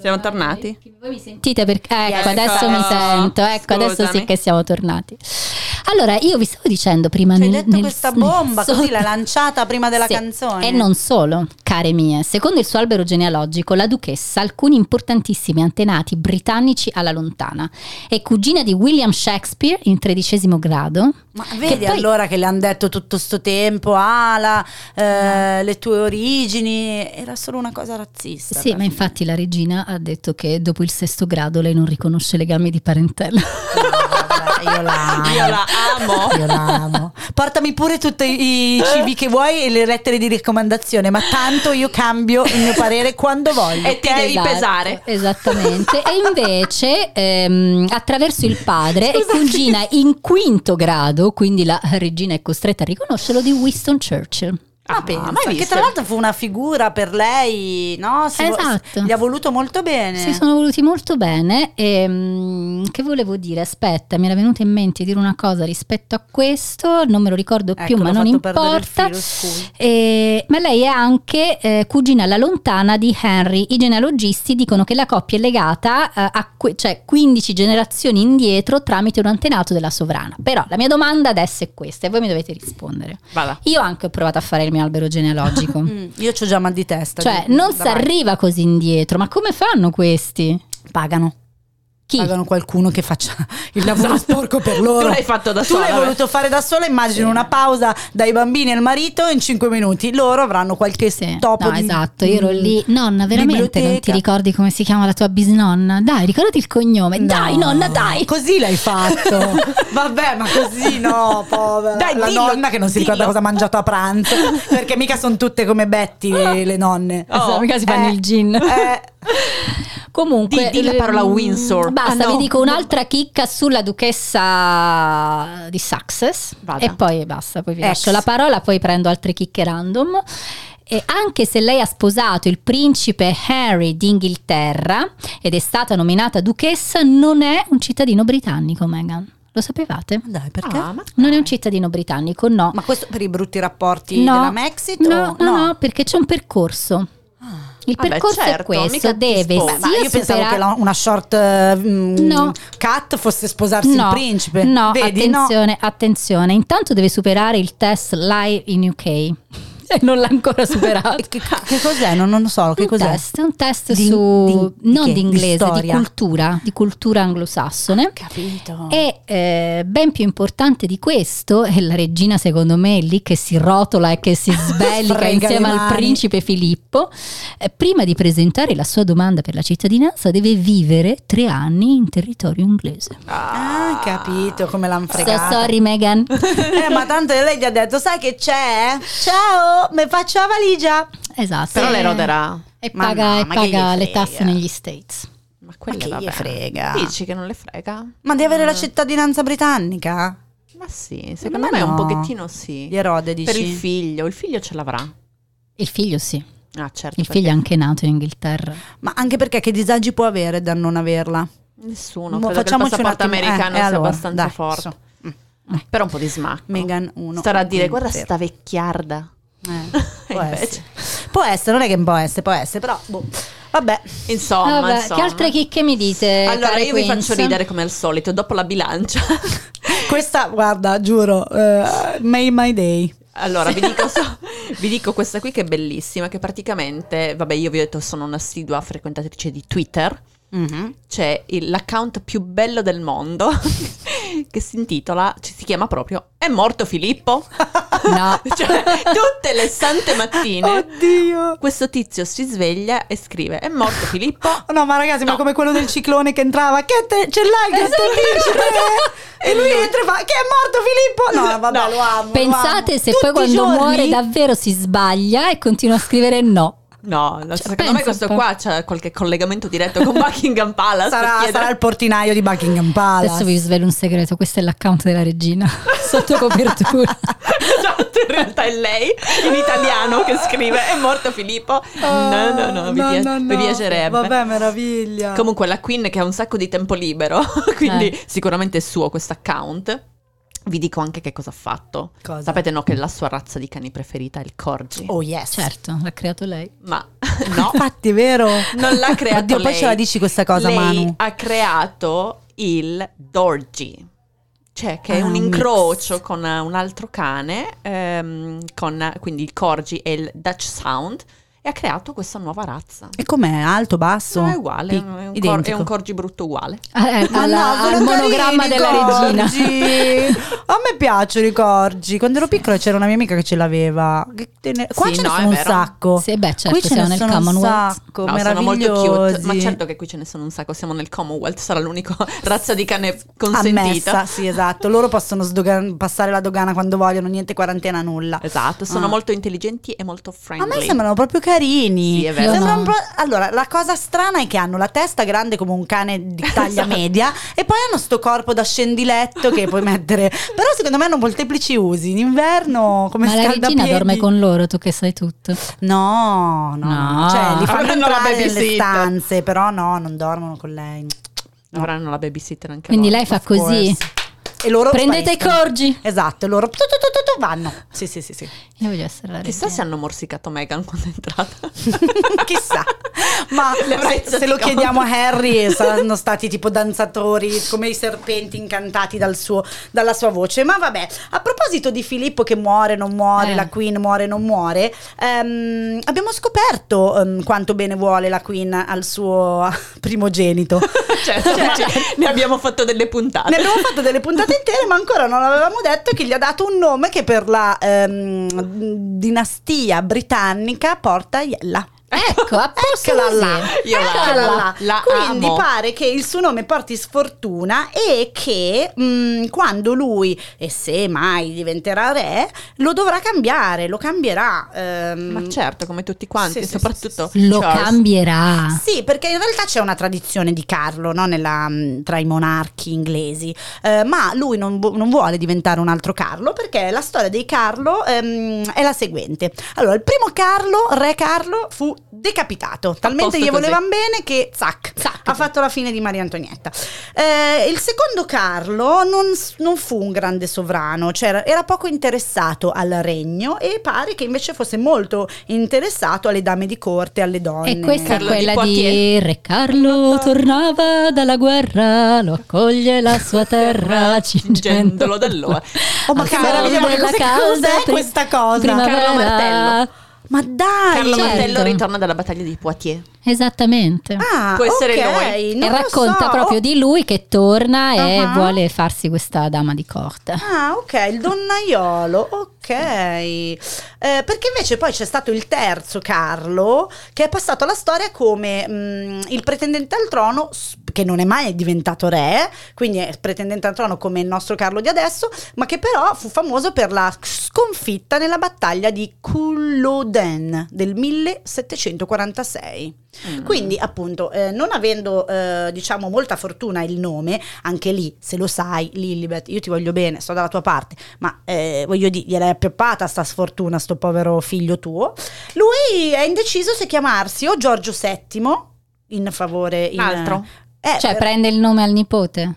Siamo tornati? Voi mi sentite perché ecco, Yes. adesso mi sento, ecco, adesso sì Scusami. che siamo tornati. Allora, io vi stavo dicendo prima hai nel- detto nel- questa nel bomba, così sotto- l'hai lanciata prima della Sì, canzone. E non solo, care mie. Secondo il suo albero genealogico, la duchessa ha alcuni importantissimi antenati britannici alla lontana. È cugina di William Shakespeare in tredicesimo grado. Ma che vedi poi- allora che le hanno detto tutto sto tempo, ah, la, eh, le tue origini, era solo una cosa razzista. Sì, ma infatti la regina ha detto che dopo il sesto grado lei non riconosce legami di parentela. Io la amo. Io la amo. Io la amo. Portami pure tutti i CV che vuoi e le lettere di raccomandazione, ma tanto io cambio il mio parere quando voglio. E ti devi Esatto, pesare. Esattamente. e invece, ehm, attraverso il padre, è cugina in quinto grado, quindi la regina è costretta a riconoscerlo, di Winston Churchill. Ma Ah, pensa, mai che tra l'altro fu una figura per lei, no? Si vo- Esatto. gli ha voluto molto bene. Si sono voluti molto bene e mm, che volevo dire? Aspetta, mi era venuta in mente dire una cosa rispetto a questo, non me lo ricordo Ecco, più, ma non importa. filo, scusi. Eh, ma lei è anche eh, cugina alla lontana di Henry. I genealogisti dicono che la coppia è legata eh, a que- cioè 15 generazioni indietro tramite un antenato della sovrana. Però la mia domanda adesso è questa e voi mi dovete rispondere. Vada. Io anche ho provato a fare il mio albero genealogico. Mm, io ho già mal di testa. Cioè, non si arriva così indietro, ma come fanno questi? Pagano. Chi? Pagano qualcuno che faccia il lavoro sporco per loro. Tu l'hai fatto da Tu sola, l'hai beh. voluto fare da sola, immagino una pausa dai bambini al marito in 5 minuti. Loro avranno qualche Sì, topo no, di esatto, io ero mm, lì. Nonna, veramente non ti biblioteca. ricordi come si chiama la tua bisnonna? Dai, ricordati il cognome. Dai, No, nonna, dai. Così l'hai fatto. Vabbè, ma così no, povera. Dai, la dillo, nonna che non si ricorda dillo. cosa ha mangiato a pranzo. Perché mica sono tutte come Betty le, le nonne. Esatto, mica si fanno Eh, il gin. eh. Comunque, Di- di la parola Windsor. Basta, Ah, no. vi dico un'altra chicca sulla duchessa di Sussex. Vada. E poi basta, poi vi Ex. lascio la parola, poi prendo altre chicche random. E anche se lei ha sposato il principe Harry d'Inghilterra ed è stata nominata duchessa, non è un cittadino britannico, Meghan. Lo sapevate? Dai, perché? Ah, Non è un cittadino britannico, no. Ma questo per i brutti rapporti No, della Mexit? No, o no, no, perché c'è un percorso. Il Vabbè, percorso certo, è questo, mica ti deve. Beh, ma sia io pensavo superare- che la- una short mm, No. cut fosse sposarsi il principe. No, Vedi, no? attenzione, attenzione. Intanto deve superare il test live in UK. E non l'ha ancora superato. Che, che cos'è? Non, non lo so. Che un cos'è? test, un test Di- su di- di non di Di inglese, di, storia? cultura, di cultura anglosassone. Capito. E eh, ben più importante di questo è la regina, secondo me, è lì che si rotola e che si sbellica insieme al principe Filippo. Eh, prima di presentare la sua domanda per la cittadinanza, deve vivere tre anni in territorio inglese. Ah, capito come l'hanno So fregata. sorry, Meghan. Eh, ma tanto lei gli ha detto, sai che c'è? Ciao, mi faccio la valigia. Esatto. Però le E- roderà. E Ma paga, no, e ma che paga le tasse negli States. Ma quelle che vabbè. gli frega? Dici che non le frega? Ma di avere la cittadinanza britannica? Ma sì, secondo Ma me un no. pochettino sì. Di Erode, dici? Per il figlio, il figlio ce l'avrà. Il figlio sì. Ah, certo. Il perché figlio è anche nato in Inghilterra. Ma anche perché che disagi può avere da non averla? Nessuno, Mo- credo che il facciamoci un passaporto attimo- eh, americano eh, sia allora, abbastanza dai, forte. so. Mm. Però un po' di smacco. Meghan 1. Starà a dire, guarda sta vecchiarda. Eh, può essere. Può essere, non è che può essere, può essere, però boh. Vabbè. Insomma, Vabbè, insomma. che altre chicche mi dite? Allora, io vi Queens? faccio ridere come al solito, dopo la bilancia. Questa, guarda, giuro, eh, made my day. Allora, vi dico, so- vi dico questa qui che è bellissima, che praticamente, vabbè, io vi ho detto sono un'assidua frequentatrice di Twitter. Mhm. C'è il- l'account più bello del mondo che si intitola, ci si chiama proprio È morto Filippo? No. cioè, tutte le sante mattine Oddio. questo tizio si sveglia e scrive È morto Filippo? Oh, no, ma ragazzi, ma come quello del ciclone che entrava, che te, ce l'hai che te dice? E lui entra e fa, che è morto Filippo? No, vabbè, No. lo amo. Pensate lo amo. se Tutti poi quando giorni? muore davvero si sbaglia e continua a scrivere no. No, no, secondo me questo qua c'ha qualche collegamento diretto con Buckingham Palace. sarà, sarà il portinaio di Buckingham Palace. Adesso vi svelo un segreto, questo è l'account della regina sotto copertura. Esatto, in realtà è lei in italiano che scrive È morto Filippo? No, no, no, vi, pia- no, vi no. piacerebbe. Vabbè, meraviglia. Comunque la Queen che ha un sacco di tempo libero, quindi Eh. sicuramente è suo questo account. Vi dico anche che cosa ha fatto. Cosa? Sapete no che la sua razza di cani preferita è il corgi. Oh yes. Certo, l'ha creato lei. Ma no, Infatti, è vero. non l'ha creato Oddio, poi lei. ce la dici questa cosa, Lei Manu. ha creato il Dorji. Cioè, che è Ah, un un incrocio mix. con un altro cane, ehm, con quindi il Corgi e il Dutch Sound, e ha creato questa nuova razza. E com'è? Alto, basso? No, è uguale, Pi- è un, cor- è un Corgi brutto uguale. Eh, Ma alla- no, al monogramma carini della i regina. corgi. A me piacciono i corgi. Quando ero piccola c'era una mia amica che ce l'aveva. Qua Sì, ce ne no, sono un sacco. Sì, beh, certo, qui ce siamo ne nel sono un sacco. No, sono molto cute, ma certo che qui ce ne sono un sacco, siamo nel Commonwealth, sarà l'unica razza di cane consentita. Ammessa, sì, esatto. Loro possono sdogan- passare la dogana quando vogliono, niente quarantena, nulla. Esatto, sono Ah. molto intelligenti e molto A friendly. me sembrano proprio carini. Sì, è vero. Sembrano No. Allora, la cosa strana è che hanno la testa grande come un cane di taglia media e poi hanno sto corpo da scendiletto che puoi mettere. Però secondo me hanno molteplici usi. In inverno come Ma la regina dorme con loro, tu che sai tutto. No, no, No. Cioè, li fanno entrare nelle babysitter. stanze, però no, non dormono con lei. Avranno la babysitter anche Quindi loro. lei fa Of così. course. E loro Prendete i corgi. Esatto, e loro tu, tu, tu, tu, tu, vanno. Sì, sì, sì, sì. Io voglio essere la Chissà se hanno morsicato Meghan quando è entrata. Chissà, ma se, se lo chiediamo a Harry saranno stati tipo danzatori come i serpenti incantati dal suo- dalla sua voce. Ma vabbè, a proposito di Filippo che muore, non muore, Eh. la Queen muore, non muore, ehm, abbiamo scoperto ehm, quanto bene vuole la Queen al suo primogenito. certo, ormai ne abbiamo fatto delle puntate. Ne abbiamo fatto delle puntate intere, ma ancora non avevamo detto che gli ha dato un nome che per la ehm, dinastia britannica porta Iella. Ecco, a posto Eccola là, la eccola amo, là. la Quindi amo. pare che il suo nome porti sfortuna e che mh, quando lui, e se mai diventerà re, lo dovrà cambiare, lo cambierà. ehm, Ma certo, come tutti quanti, Sì, sì, soprattutto Lo Charles. cambierà. Sì, perché in realtà c'è una tradizione di Carlo no, nella, mh, tra i monarchi inglesi, Eh, ma lui non, non vuole diventare un altro Carlo perché la storia dei Carlo ehm, è la seguente. Allora, il primo Carlo, re Carlo, fu decapitato, talmente gli volevano bene che zac, ha fatto la fine di Maria Antonietta. Eh, il secondo Carlo non, non fu un grande sovrano, cioè era- era poco interessato al regno e pare che invece fosse molto interessato alle dame di corte, alle donne. E questa Carlo è di quella di, Poitiers. Re Carlo tornava dalla guerra, lo accoglie la sua terra, Cingendolo dall'ora. Oh, ma meraviglia, ma della cos'è, calda cos'è questa cosa? primavera. Carlo Martello. Ma dai! Carlo certo. Martello ritorna dalla battaglia di Poitiers. Esattamente. Ah, Può essere ok, lui. non e racconta so. proprio di lui che torna e Ah. vuole farsi questa dama di corte. Ah, ok, il donnaiolo, ok. Eh, perché invece poi c'è stato il terzo Carlo che è passato alla storia come mm, il pretendente al trono, s- che non è mai diventato re, quindi è pretendente al trono come il nostro Carlo di adesso, ma che però fu famoso per la sconfitta nella battaglia di Culloden del 1746. Quindi, appunto, eh, non avendo, eh, diciamo, molta fortuna il nome, anche lì, se lo sai, Lilibet, io ti voglio bene, sto dalla tua parte, ma eh, voglio dire, gliel'hai appioppata sta sfortuna, sto povero figlio tuo. Lui è indeciso se chiamarsi o Giorgio VII, in favore... In, Altro. Eh, Cioè per- prende il nome al nipote.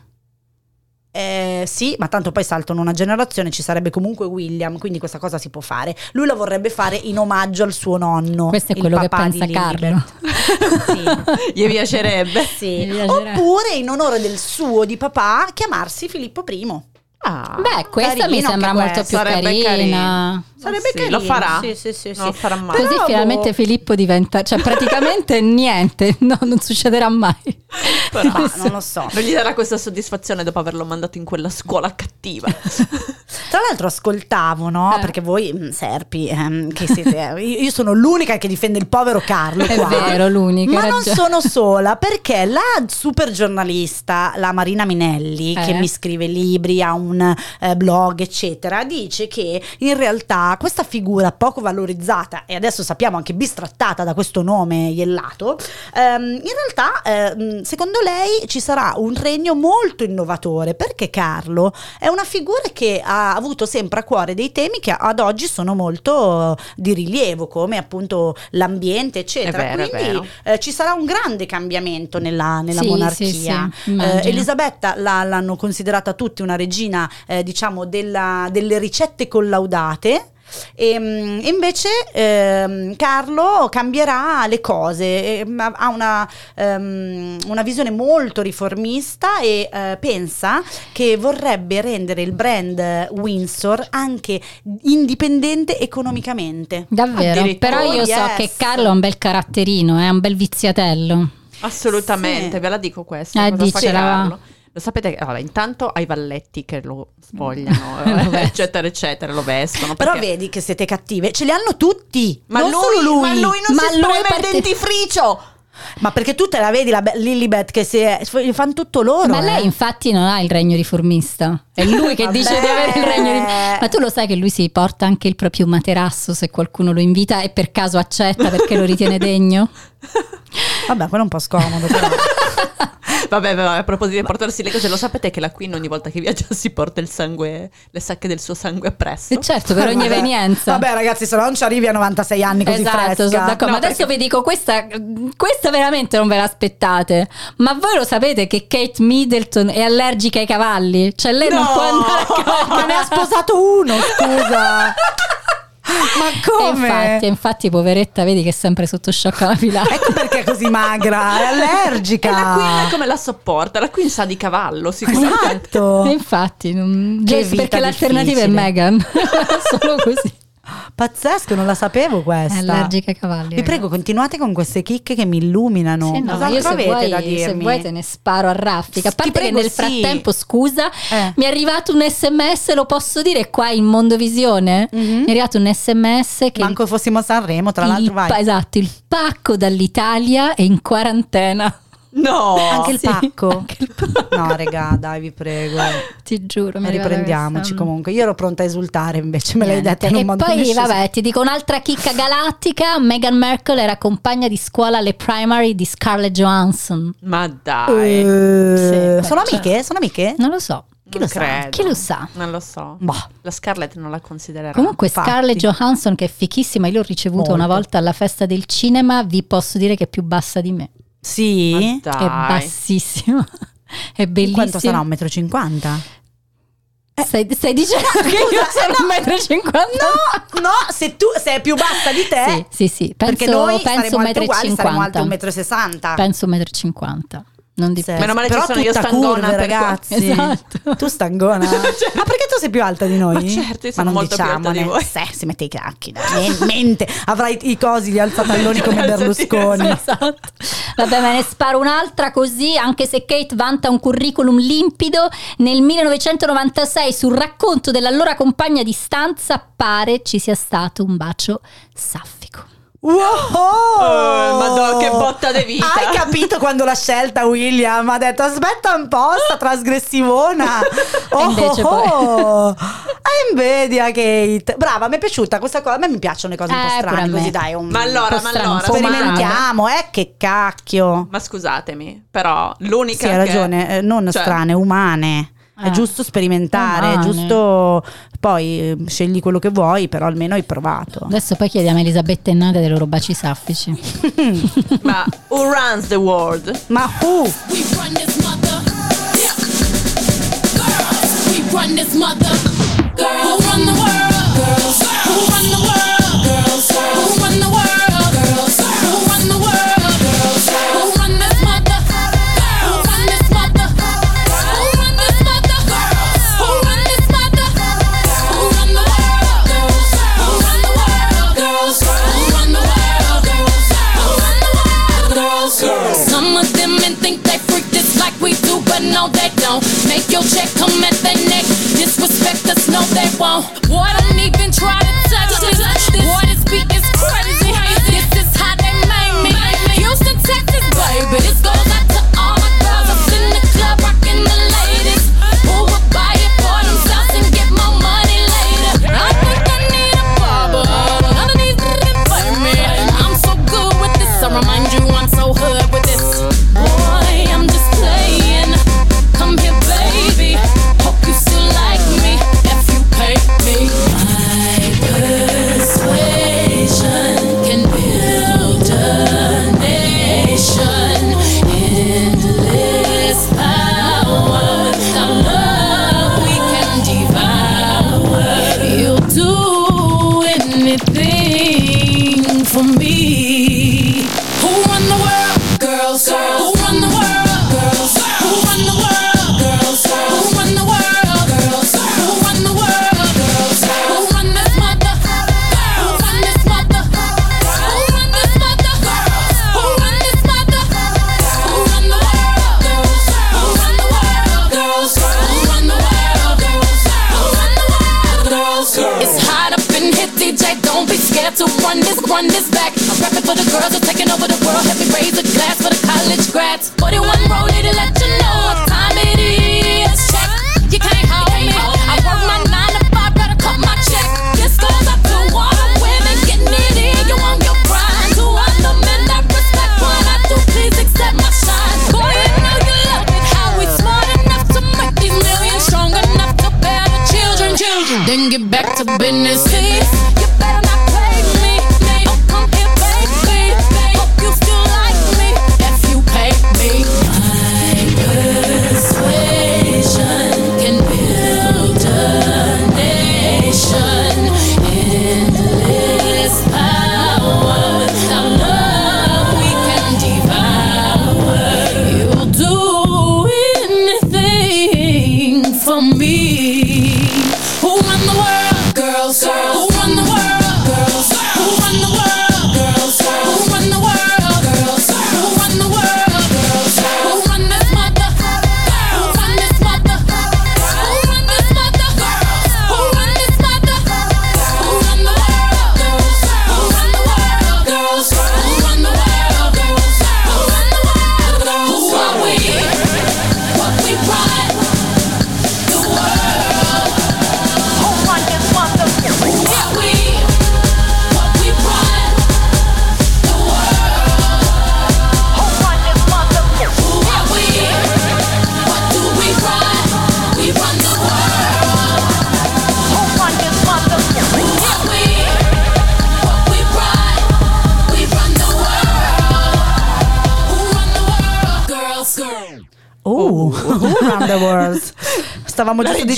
eh, sì, ma tanto poi saltano una generazione, ci sarebbe comunque William, quindi questa cosa si può fare. Lui la vorrebbe fare in omaggio al suo nonno. Questo è il quello che pensa Carlo. Lilibet. Gli piacerebbe. Sì. Mi piacerebbe. Oppure in onore del suo di papà chiamarsi Filippo I. Ah, Beh, questa mi sembra molto più questo. Sarebbe carina. Sarebbe sì, carino. lo farà. Sì, sì, sì, Non lo sì. farà mai. Così Però, finalmente boh, Filippo diventa, cioè praticamente niente, no, non succederà mai. Però- bah, non lo so. Non gli darà questa soddisfazione dopo averlo mandato in quella scuola cattiva. Tra l'altro ascoltavo, no? Eh. Perché voi, mm, Serpi, ehm, che siete... io io sono l'unica che difende il povero Carlo È qua. vero, l'unica, Ma non sono sola, perché la super giornalista, la Marina Minelli, che Eh. mi scrive libri, ha un eh, blog, eccetera, dice che in realtà questa figura poco valorizzata, e adesso sappiamo anche bistrattata da questo nome iellato, ehm, in realtà, ehm, secondo lei, ci sarà un regno molto innovatore, perché Carlo è una figura che ha avuto sempre a cuore dei temi che ad oggi sono molto di rilievo, come appunto l'ambiente, eccetera. Vero, Quindi eh, ci sarà un grande cambiamento nella, nella Sì, monarchia. sì, sì, Eh. Elisabetta la- l'hanno considerata tutti una regina, eh, diciamo, della- delle ricette collaudate. E mm, invece ehm, Carlo cambierà le cose, ehm, ha una, ehm, una visione molto riformista e eh, pensa che vorrebbe rendere il brand Windsor anche indipendente economicamente. Davvero, però io so Yes. che Carlo è un bel caratterino, è un bel viziatello. Assolutamente, Sì. ve la dico questa. Eh, cosa fa dicela. Lo sapete, allora, intanto ai valletti che lo spogliano, Lo eh, vestono. eccetera, eccetera, lo vescono. Però perché- vedi che siete cattive, ce li hanno tutti, ma non lui, solo lui. ma lui non Ma si lui spreme parte- il dentifricio. Ma perché tu te la vedi la be- Lilibet che si è, fanno tutto loro? Ma eh? lei infatti non ha il regno riformista, è lui che dice di avere il regno riformista. Ma tu lo sai che lui si porta anche il proprio materasso se qualcuno lo invita e per caso accetta perché lo ritiene degno? Vabbè, quello è un po' scomodo però. Vabbè, vabbè, a proposito di portarsi le cose, lo sapete che la Queen ogni volta che viaggia si porta il sangue, le sacche del suo sangue appresso? E certo, per ogni evenienza. Vabbè ragazzi, se no non ci arrivi a 96 anni così Esatto, fresca. sono d'accordo. No, ma adesso perché- vi dico questa, questa veramente non ve l'aspettate. Ma voi lo sapete che Kate Middleton è allergica ai cavalli? Cioè lei non No! può andare a cavallo. Ma ne ha sposato uno, scusa. Ma E come? infatti, infatti, poveretta, vedi che è sempre sotto shock anafilattico. Ecco perché è così magra, è allergica. E la Queen come la sopporta? La Queen sa di cavallo, sicuramente. Esatto. E infatti, non- perché l'alternativa è difficile. Meghan. Solo così. Pazzesco, non la sapevo questa. È allergica ai cavalli. Vi ragazzi. prego, continuate con queste chicche che mi illuminano. Sì, no, Cos'altro io se avete vuoi, da se dirmi? vuoi te ne sparo a raffica. A parte prego, che nel sì. frattempo, scusa, Eh. mi è arrivato un sms, lo posso dire qua in Mondovisione? Mhm. Mi è arrivato un sms che Manco fossimo a Sanremo, tra il, l'altro vai. esatto, il pacco dall'Italia è in quarantena. No! Anche il Sì, pacco? anche il pacco. No, regà, dai, vi prego. Ti giuro, mi Riprendiamoci comunque. Io ero pronta a esultare, invece me l'hai detta in un e modo poi preciso. vabbè ti dico un'altra chicca galattica Meghan Markle era compagna di scuola alle primary di Scarlett Johansson Ma dai, Eh, Sì, sono cioè- amiche? Sono amiche? non lo so Chi lo chi lo sa Non lo so. Boh. La Scarlett non la considererà. Comunque infatti. Scarlett Johansson che è fichissima, io l'ho ricevuta una volta alla festa del cinema, vi posso dire che è più bassa di me. Sì? È bassissima. È bellissima. Quanto sarà? Un metro e cinquanta? Stai, stai dicendo che io sono un metro e cinquanta? No, no, se tu sei più bassa di te, Sì, sì, sì. Penso, perché noi penso saremo un alti metro e uguali, saremo metro e sessanta. Penso un metro e cinquanta. Non di Sì. più. Meno male Però ci sono io stangona curve, per ragazzi. Esatto. Tu stangona. Ma perché tu sei più alta di noi? Ma certo, io sono non molto più alta di voi. Sì, si mette i cacchi. dai. Men- Mente, avrai i cosi, gli alzatalloni come Berlusconi. Esatto. Vabbè, me ne sparo un'altra così, anche se Kate vanta un curriculum limpido, nel 1996 sul racconto dell'allora compagna di stanza pare ci sia stato un bacio saffico. Wow! Eh, madonna, che botta di vita. Hai capito quando l'ha scelta William? Ha detto aspetta un po', sta trasgressivona. Oh, invece oh, poi- oh. E invedia Kate. Brava, mi è piaciuta questa cosa. A me mi piacciono le cose un po' Eh, strane, così dai. Un... Ma allora, ma strano, allora, Sperimentiamo, eh, che cacchio. Ma scusatemi, però l'unica Sì, hai che- ragione, eh, non cioè, strane, umane. È eh. giusto sperimentare, è ah, giusto poi ehm, scegli quello che vuoi, però almeno hai provato. Adesso poi chiediamo a Elisabetta e Nadia dei loro baci saffici. Ma who runs the world? Ma who? We run this mother. Yeah. Girls, we run this mother. Girls, who run the world?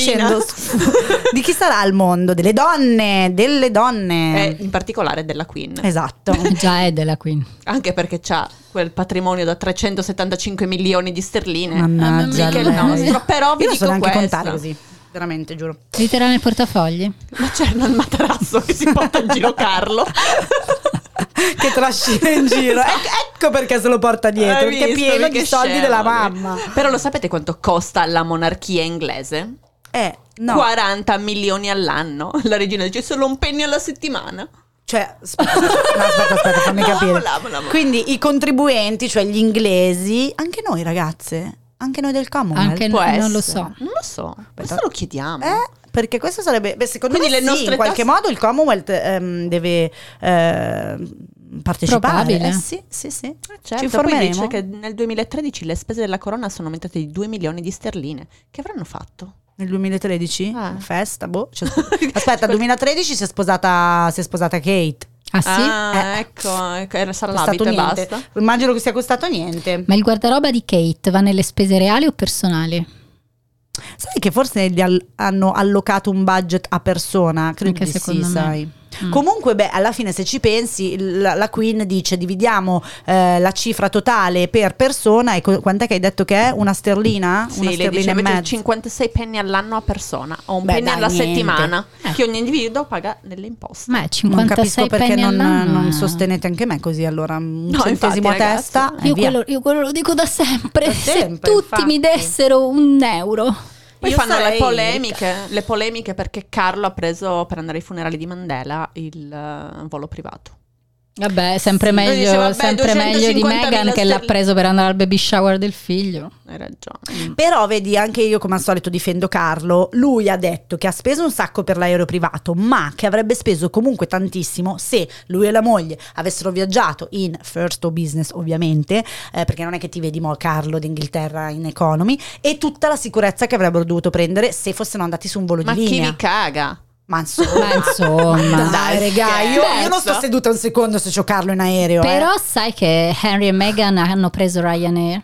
dicendo di chi sarà il mondo, delle donne, delle donne. Eh, in particolare della Queen. Esatto. Già è della Queen. Anche perché c'ha quel patrimonio da 375 milioni di sterline. Mannaggia. Che è il nostro, però vi Io dico anche contare così veramente giuro. Li terrà nel portafogli? Ma c'è il materasso che si porta in giro Carlo. che trascina in giro. Ecco, ecco perché se lo porta dietro, perché è pieno di soldi scemo, della mamma. Però lo sapete quanto costa la monarchia inglese? Eh, no. 40 milioni all'anno. La regina dice solo un penny alla settimana. Cioè, aspetta, no, aspetta, aspetta, fammi capire. Vola, vola, vola. Quindi i contribuenti, cioè gli inglesi, anche noi ragazze, anche noi del Commonwealth. Anche no, essere. non lo so. Non lo so, Aspetta. questo lo chiediamo. Eh? Perché questo sarebbe, beh, secondo Quindi me, sì, in qualche tasse... modo il Commonwealth ehm, deve eh, partecipare. Eh, sì, sì, sì. Eh, certo. Ci informeremo. Poi dice che nel 2013 le spese della corona sono aumentate di 2 milioni di sterline. Che avranno fatto? Nel 2013? Eh. Ah. Festa, boh. Aspetta, nel 2013 si è sposata, si è sposata Kate. Ah sì? Ah, eh. ecco, ecco, era sarà l'abito e basta. Immagino che sia costato niente. Ma il guardaroba di Kate va nelle spese reali o personali? Sai che forse gli all- hanno allocato un budget a persona? Credo Anche che sì, me. sai. Mm. Comunque, beh, alla fine, se ci pensi, la, la Queen dice dividiamo eh, la cifra totale per persona. E co- quant'è che hai detto che è? Una sterlina? Sì, Una sterlina dice e invece mezzo. 56 penny all'anno a persona o un Beh, penny dai, alla niente. settimana Eh. che ogni individuo paga nelle imposte. Ma è Non 56 capisco perché penny non, all'anno. non sostenete anche me così. Allora, un No, centesimo infatti, a testa. Io quello, io quello lo dico da sempre. Da Se sempre, tutti infatti. mi dessero un euro. Poi fanno le polemiche, le polemiche perché Carlo ha preso per andare ai funerali di Mandela il eh, volo privato. Vabbè, sempre Sì, meglio, dice, vabbè, sempre meglio di 250.000 Meghan che l'ha preso per andare al baby shower del figlio. Hai ragione. Però vedi, anche io come al solito difendo Carlo, lui ha detto che ha speso un sacco per l'aereo privato, ma che avrebbe speso comunque tantissimo se lui e la moglie avessero viaggiato in first o business ovviamente, eh, perché non è che ti vedi mo Carlo d'Inghilterra in economy, e tutta la sicurezza che avrebbero dovuto prendere se fossero andati su un volo Ma di chi linea. vi caga? Ma insomma, Ma insomma. dai, regà, io, io non sto seduta un secondo se c'ho Carlo in aereo. eh. Però sai che Henry e Meghan hanno preso Ryanair?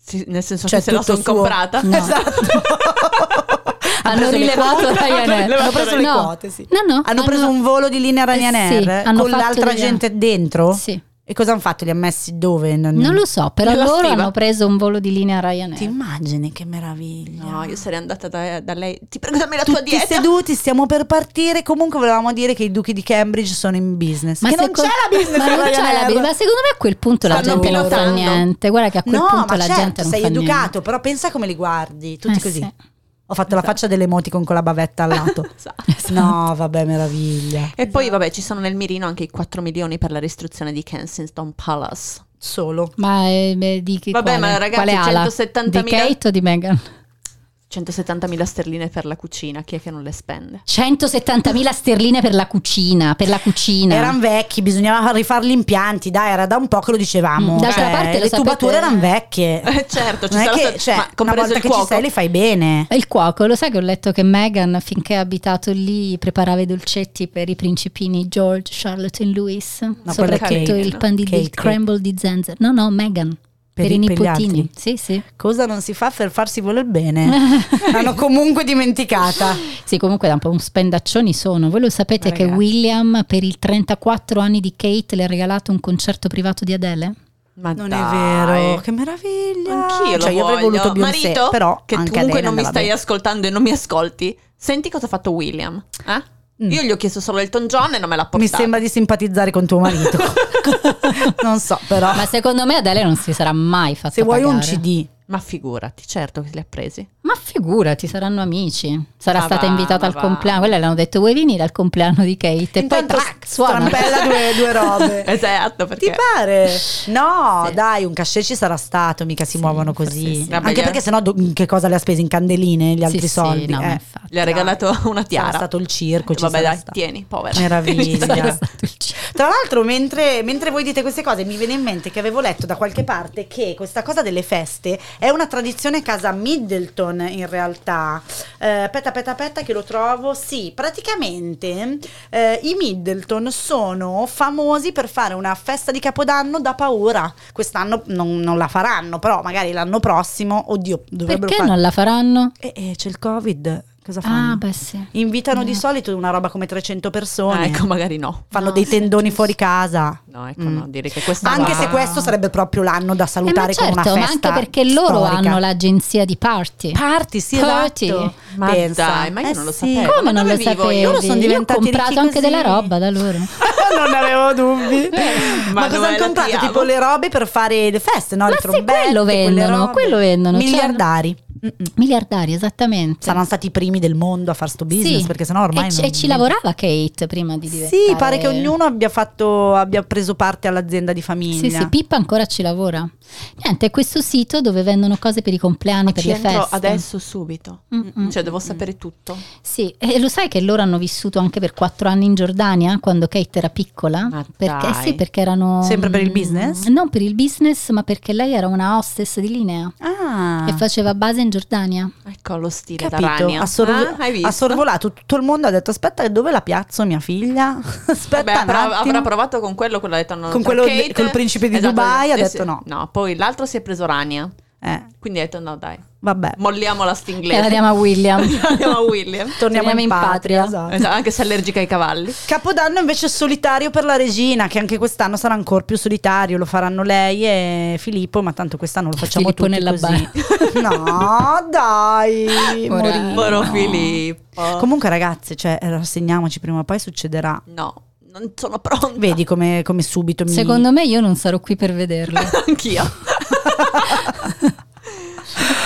Sì, nel senso Cioè, che se la sono comprata. No. Esatto. hanno rilevato quote. Ryanair. Hanno preso le No. quote, sì. No, no. Hanno preso un volo di linea Ryanair sì, hanno con l'altra degli- gente dentro? Sì. E cosa hanno fatto? Li ha messi dove? Non, Non lo so, però loro stiva. hanno preso un volo di linea Ryanair. Ti immagini che meraviglia? No, io sarei andata da, da lei. Ti prego, dammi la tua Tutti dieta. seduti, stiamo per partire. Comunque volevamo dire che i duchi di Cambridge sono in business. che non seco- c'è la business ma non c'è la business, ma secondo me a quel punto la Stanno gente non fa niente. Guarda che a quel No, punto ma la certo, gente non sei fa educato, niente. però pensa come li guardi, tutti Eh, così. sì. Ho fatto la faccia dell'emoticon con la bavetta al lato. Esatto. No, vabbè, meraviglia. E poi, vabbè, ci sono nel mirino anche i 4 milioni per la ristruzione di Kensington Palace. Solo. Ma eh, beh, di che Vabbè, quale? ma ragazzi, quale ala? 170.000 Di Kate o di Meghan? 170.000 sterline per la cucina, chi è che non le spende? 170.000 sterline per la cucina, per la cucina. Erano vecchi, bisognava rifare gli impianti, dai, era da un po' che lo dicevamo. Mm, d'altra Cioè, parte lo le sapete- tubature erano vecchie. Eh, certo, ci non è che, stato- cioè, una volta il che ci cuoco. sei le fai bene. Il cuoco, lo sai che ho letto che Meghan, finché è abitato lì, preparava i dolcetti per i principini George, Charlotte e Louis. quello è soprattutto Kate. il pan di crumble di zenzero. No, no, Meghan. Per, Per i i- nipotini. Sì, sì. Cosa non si fa per farsi voler bene? L'hanno comunque dimenticata. Sì, comunque da un po' un spendaccioni sono. Voi lo sapete Ma che ragazzi. William per il 34 anni di Kate le ha regalato un concerto privato di Adele? Ma Non dai. è vero, che meraviglia. Anch'io lo cioè, io avrei voglio. voluto Beyoncé, Marito, però che comunque Adele non mi stai bene. ascoltando e non mi ascolti, senti cosa ha fatto William? Eh? Mm. Io gli ho chiesto solo Elton John e non me l'ha portato. Mi sembra di simpatizzare con tuo marito. non so, però. Ma secondo me Adele non si sarà mai fatta se vuoi un pagare. CD, Ma figurati, certo che li ha presi. Ma figurati, saranno amici. Sarà Ma stata va, invitata al va. compleanno. Quelle le hanno detto: Vuoi venire al compleanno di Kate? E Intanto poi track, suona. strampella due, due robe. Esatto, Ti perché... pare? No, Sì. dai, un cachet ci sarà stato, mica si muovono così. sì, sì. Vabbè, Anche gli- perché sennò do- che cosa le ha spese in candeline gli altri Sì, sì, soldi? no, eh. infatti. Gli ha regalato una tiara. stato il circo, ci Vabbè dai, stato. tieni, povera. Meraviglia. Tra l'altro, mentre, mentre voi dite queste cose, mi viene in mente che avevo letto da qualche parte che questa cosa delle feste è una tradizione a casa Middleton in realtà. Eh, aspetta, aspetta, aspetta, che lo trovo. Sì, praticamente eh, i Middleton sono famosi per fare una festa di Capodanno da paura. Quest'anno non, non la faranno, però magari l'anno prossimo, oddio, dovrebbero Perché fare. non la faranno? Eh, eh, c'è il Covid. Cosa fanno? Ah, beh, sì. Invitano di No. solito una roba come 300 Ah, persone. ecco, magari no. Fanno No, dei sì, tendoni fuori casa. No, ecco, Mm. no, dire che questo Anche va- se questo sarebbe proprio l'anno da Eh, ma salutare con una certo, ma festa. anche perché loro storica. hanno l'agenzia di party. Party, sì, Party. esatto. Ma Pensa. dai, ma io Eh non lo sì. sapevo. Come Ma non lo sapevi? io? Loro sono Io ho diventati comprato anche così. della roba da loro. non ne avevo dubbi. Ma, cosa Manuela, hanno comprato? Tipo le robe per fare le feste, no? Ma le sì, trombette, quello vendono, quello vendono, cioè- Miliardari. Mm-mm. Miliardari, esattamente. Saranno stati i primi del mondo a fare sto business, Sì. perché sennò ormai e, ci- non- e ci lavorava Kate prima di diventare Sì, pare che ognuno abbia fatto abbia preso parte all'azienda di famiglia. Sì, sì, Pippa ancora ci lavora. Niente, è questo sito dove vendono cose per i compleanni, per Ci le feste. adesso subito. Mm-mm. Cioè, devo sapere tutto. Sì, e lo sai che loro hanno vissuto anche per quattro anni in Giordania quando Kate era piccola? Ma perché dai. sì, perché erano Sempre per il business? Non per il business, ma perché lei era una hostess di linea Ah. e faceva base in Giordania. Ecco lo stile da Capito? ragno. Ha, sorvo- Ah, ha sorvolato tutto il mondo, ha detto aspetta dove la piazzo mia figlia? Aspetta Vabbè, avrà, provato con quello, quello ha detto no, Con quello- Kate- col principe di Esatto, Dubai ha eh, detto sì. no. No, poi l'altro si è preso Rania. Eh. Quindi Quindi ho detto no dai, Vabbè. molliamo la E stinglese. la diamo a William. Andiamo a William. Torniamo in, in patria. patria. esatto. Esatto, anche se è allergica ai cavalli. Capodanno invece solitario per la regina, che anche quest'anno sarà ancora più solitario. Lo faranno lei e Filippo, ma tanto quest'anno lo facciamo Filippo tutti nella così. no, dai. Morino. Povero Filippo. Comunque, ragazzi, cioè, rassegniamoci prima o poi succederà. No, non sono pronta. Vedi come, come subito mi. Secondo me io non sarò qui per vederlo. Anch'io.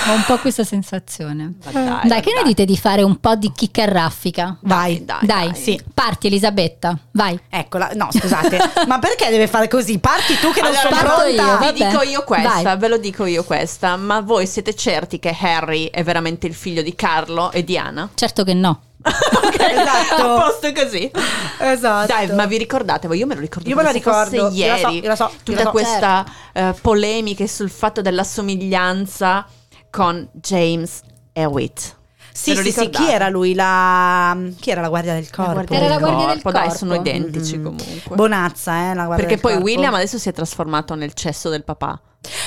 Ho un po' questa sensazione. Ma Dai, dai, che ne dai. dite di fare un po' di chicca e raffica? Vai. Dai, Dai, dai. Sì. Parti Elisabetta, vai. Eccola, no, scusate, ma perché deve fare così? Parti tu che non Allora, sono parto pronta. io, Vi vabbè. dico io questa, Vai. ve lo dico io questa, ma voi siete certi che Harry è veramente il figlio di Carlo e Diana? Certo che no. Esatto. a posto così. Esatto. Dai, ma vi ricordate? Io me lo ricordo Io me la ricordo, io la so, ieri. io la so, Tutta la so. questa eh, polemica sul fatto della somiglianza con James Hewitt. Sì, sì, sì, chi era lui? La... Chi era la guardia del corpo? guardia Era la guardia del corpo, Dai, corpo. sono identici Mhm. comunque. Bonazza, eh, la guardia Perché del poi corpo. William adesso si è trasformato nel cesso del papà.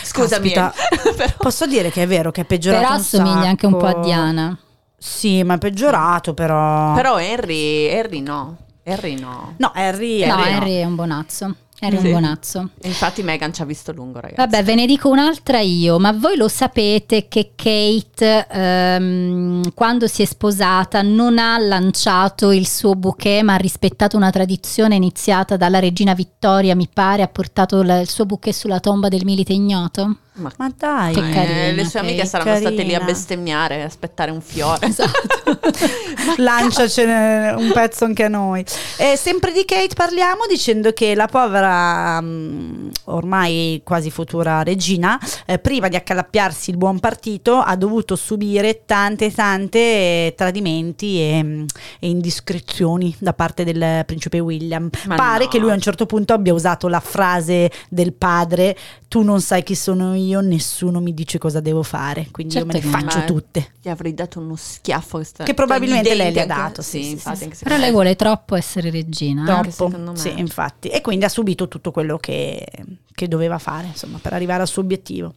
Scusami, Caspita. però- Posso dire che è vero che è peggiorato Però un assomiglia anche un po' a. Diana. Sì, ma è peggiorato però. però Harry, Harry no. Harry no. No, Harry, No, Harry no. Henry è un bonazzo. Henry è Sì. un bonazzo. Infatti Meghan ci ha visto lungo, ragazzi. Vabbè, ve ne dico un'altra io, ma voi lo sapete che Kate, ehm, quando si è sposata, non ha lanciato il suo bouquet, ma ha rispettato una tradizione iniziata dalla regina Vittoria, mi pare, ha portato il suo bouquet sulla tomba del milite ignoto? Ma Ma dai. Che Eh, carina, le sue amiche che saranno state lì a carina. bestemmiare, a aspettare un fiore. Esatto. Lanciacene un pezzo anche a noi. E sempre di Kate parliamo dicendo che la povera, mm, ormai quasi futura regina, eh, prima di accalappiarsi il buon partito, ha dovuto subire tante, tante eh, tradimenti e, mm, e indiscrezioni da parte del principe William. Ma Pare no. che lui a un certo punto abbia usato la frase del padre: Tu non sai chi sono io, nessuno mi dice cosa devo fare. Quindi io me Certo no. faccio tutte. Gli avrei dato uno schiaffo. Che, sta- Che probabilmente gli lei le ha anche- dato, sì, Sì, sì, infatti, sì. anche Però lei vuole troppo essere regina. eh? Troppo, me. sì, infatti. E quindi ha subito tutto quello che, che doveva fare, insomma, per arrivare al suo obiettivo.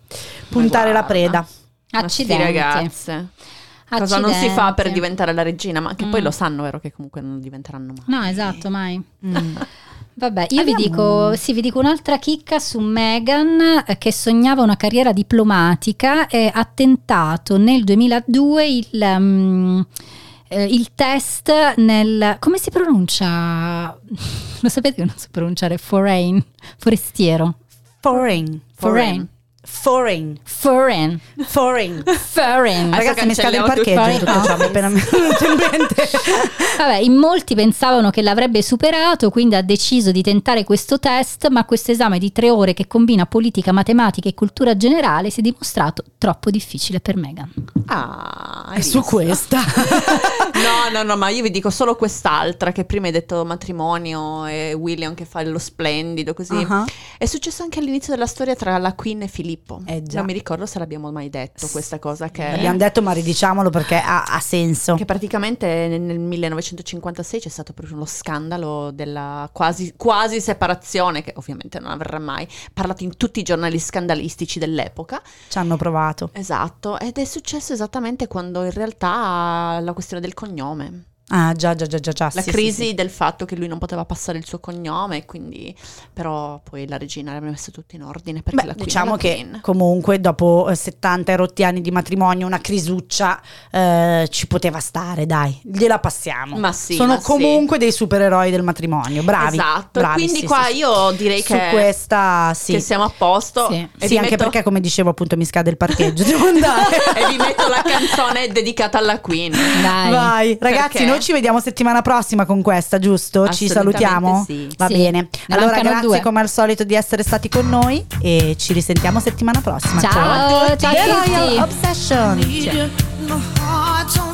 Puntare la preda. Accidenti. ragazze. Cosa non si fa per diventare la regina? Ma che poi Mm. lo sanno, vero? Che comunque non diventeranno mai. No, esatto, mai. Mm. Vabbè, io vi Abbiamo- dico, sì, vi dico un'altra chicca su Meghan eh, che sognava una carriera diplomatica e ha tentato nel 2002 il, mm, eh, il test nel... come si pronuncia? Lo sapete che non so pronunciare? Foreign, forestiero. Foreign. Foreign. Foreign. Foreign. Foreign. Foreign. Adesso Ragazzi, mi scade il parcheggio. Tutto ciò, mi è appena venuto in mente. Vabbè, in molti pensavano che l'avrebbe superato, quindi ha deciso di tentare questo test, ma questo esame di tre ore che combina politica, matematica e cultura generale si è dimostrato troppo difficile per Meghan. Ah, È su questa. No, no, no, ma io vi dico solo quest'altra che prima hai detto matrimonio e William che fa lo splendido così. Ah. È successo anche all'inizio della storia tra la Queen e Filippo. Eh già. Non mi ricordo se l'abbiamo mai detto questa cosa che L'abbiamo detto, ma ridiciamolo perché ha, ha senso. che praticamente nel nel 1956 c'è stato proprio lo scandalo della quasi, quasi separazione, che ovviamente non avverrà mai, parlato in tutti i giornali scandalistici dell'epoca. Ci hanno provato. Esatto, ed è successo esattamente quando in realtà la questione del cognome. Ah, già, già, già, già. già. La sì, crisi sì, sì. del fatto che lui non poteva passare il suo cognome, quindi però poi la regina l'aveva messo tutto in ordine perché Beh, la Queen diciamo la che Queen. comunque dopo eh, 70 e rotti anni di matrimonio una crisuccia eh, ci poteva stare, dai, gliela passiamo. Ma sì, Sono ma sì. comunque dei supereroi del matrimonio, bravi. Esatto, bravi, quindi sì, qua sì, sì. io direi Su che, questa sì. che siamo a posto. Sì. E, Sì, anche metto, perché come dicevo appunto mi scade il parcheggio, devo andare. e vi metto la canzone dedicata alla Queen. Dai. Vai, ragazzi, Perché? noi ci vediamo settimana prossima con questa, giusto? Ci salutiamo? sì. Va Sì, bene. ne Allora, grazie due. come al solito di essere stati con noi e ci risentiamo settimana prossima. Ciao, ciao a The tutti. Royal Obsession. Need you.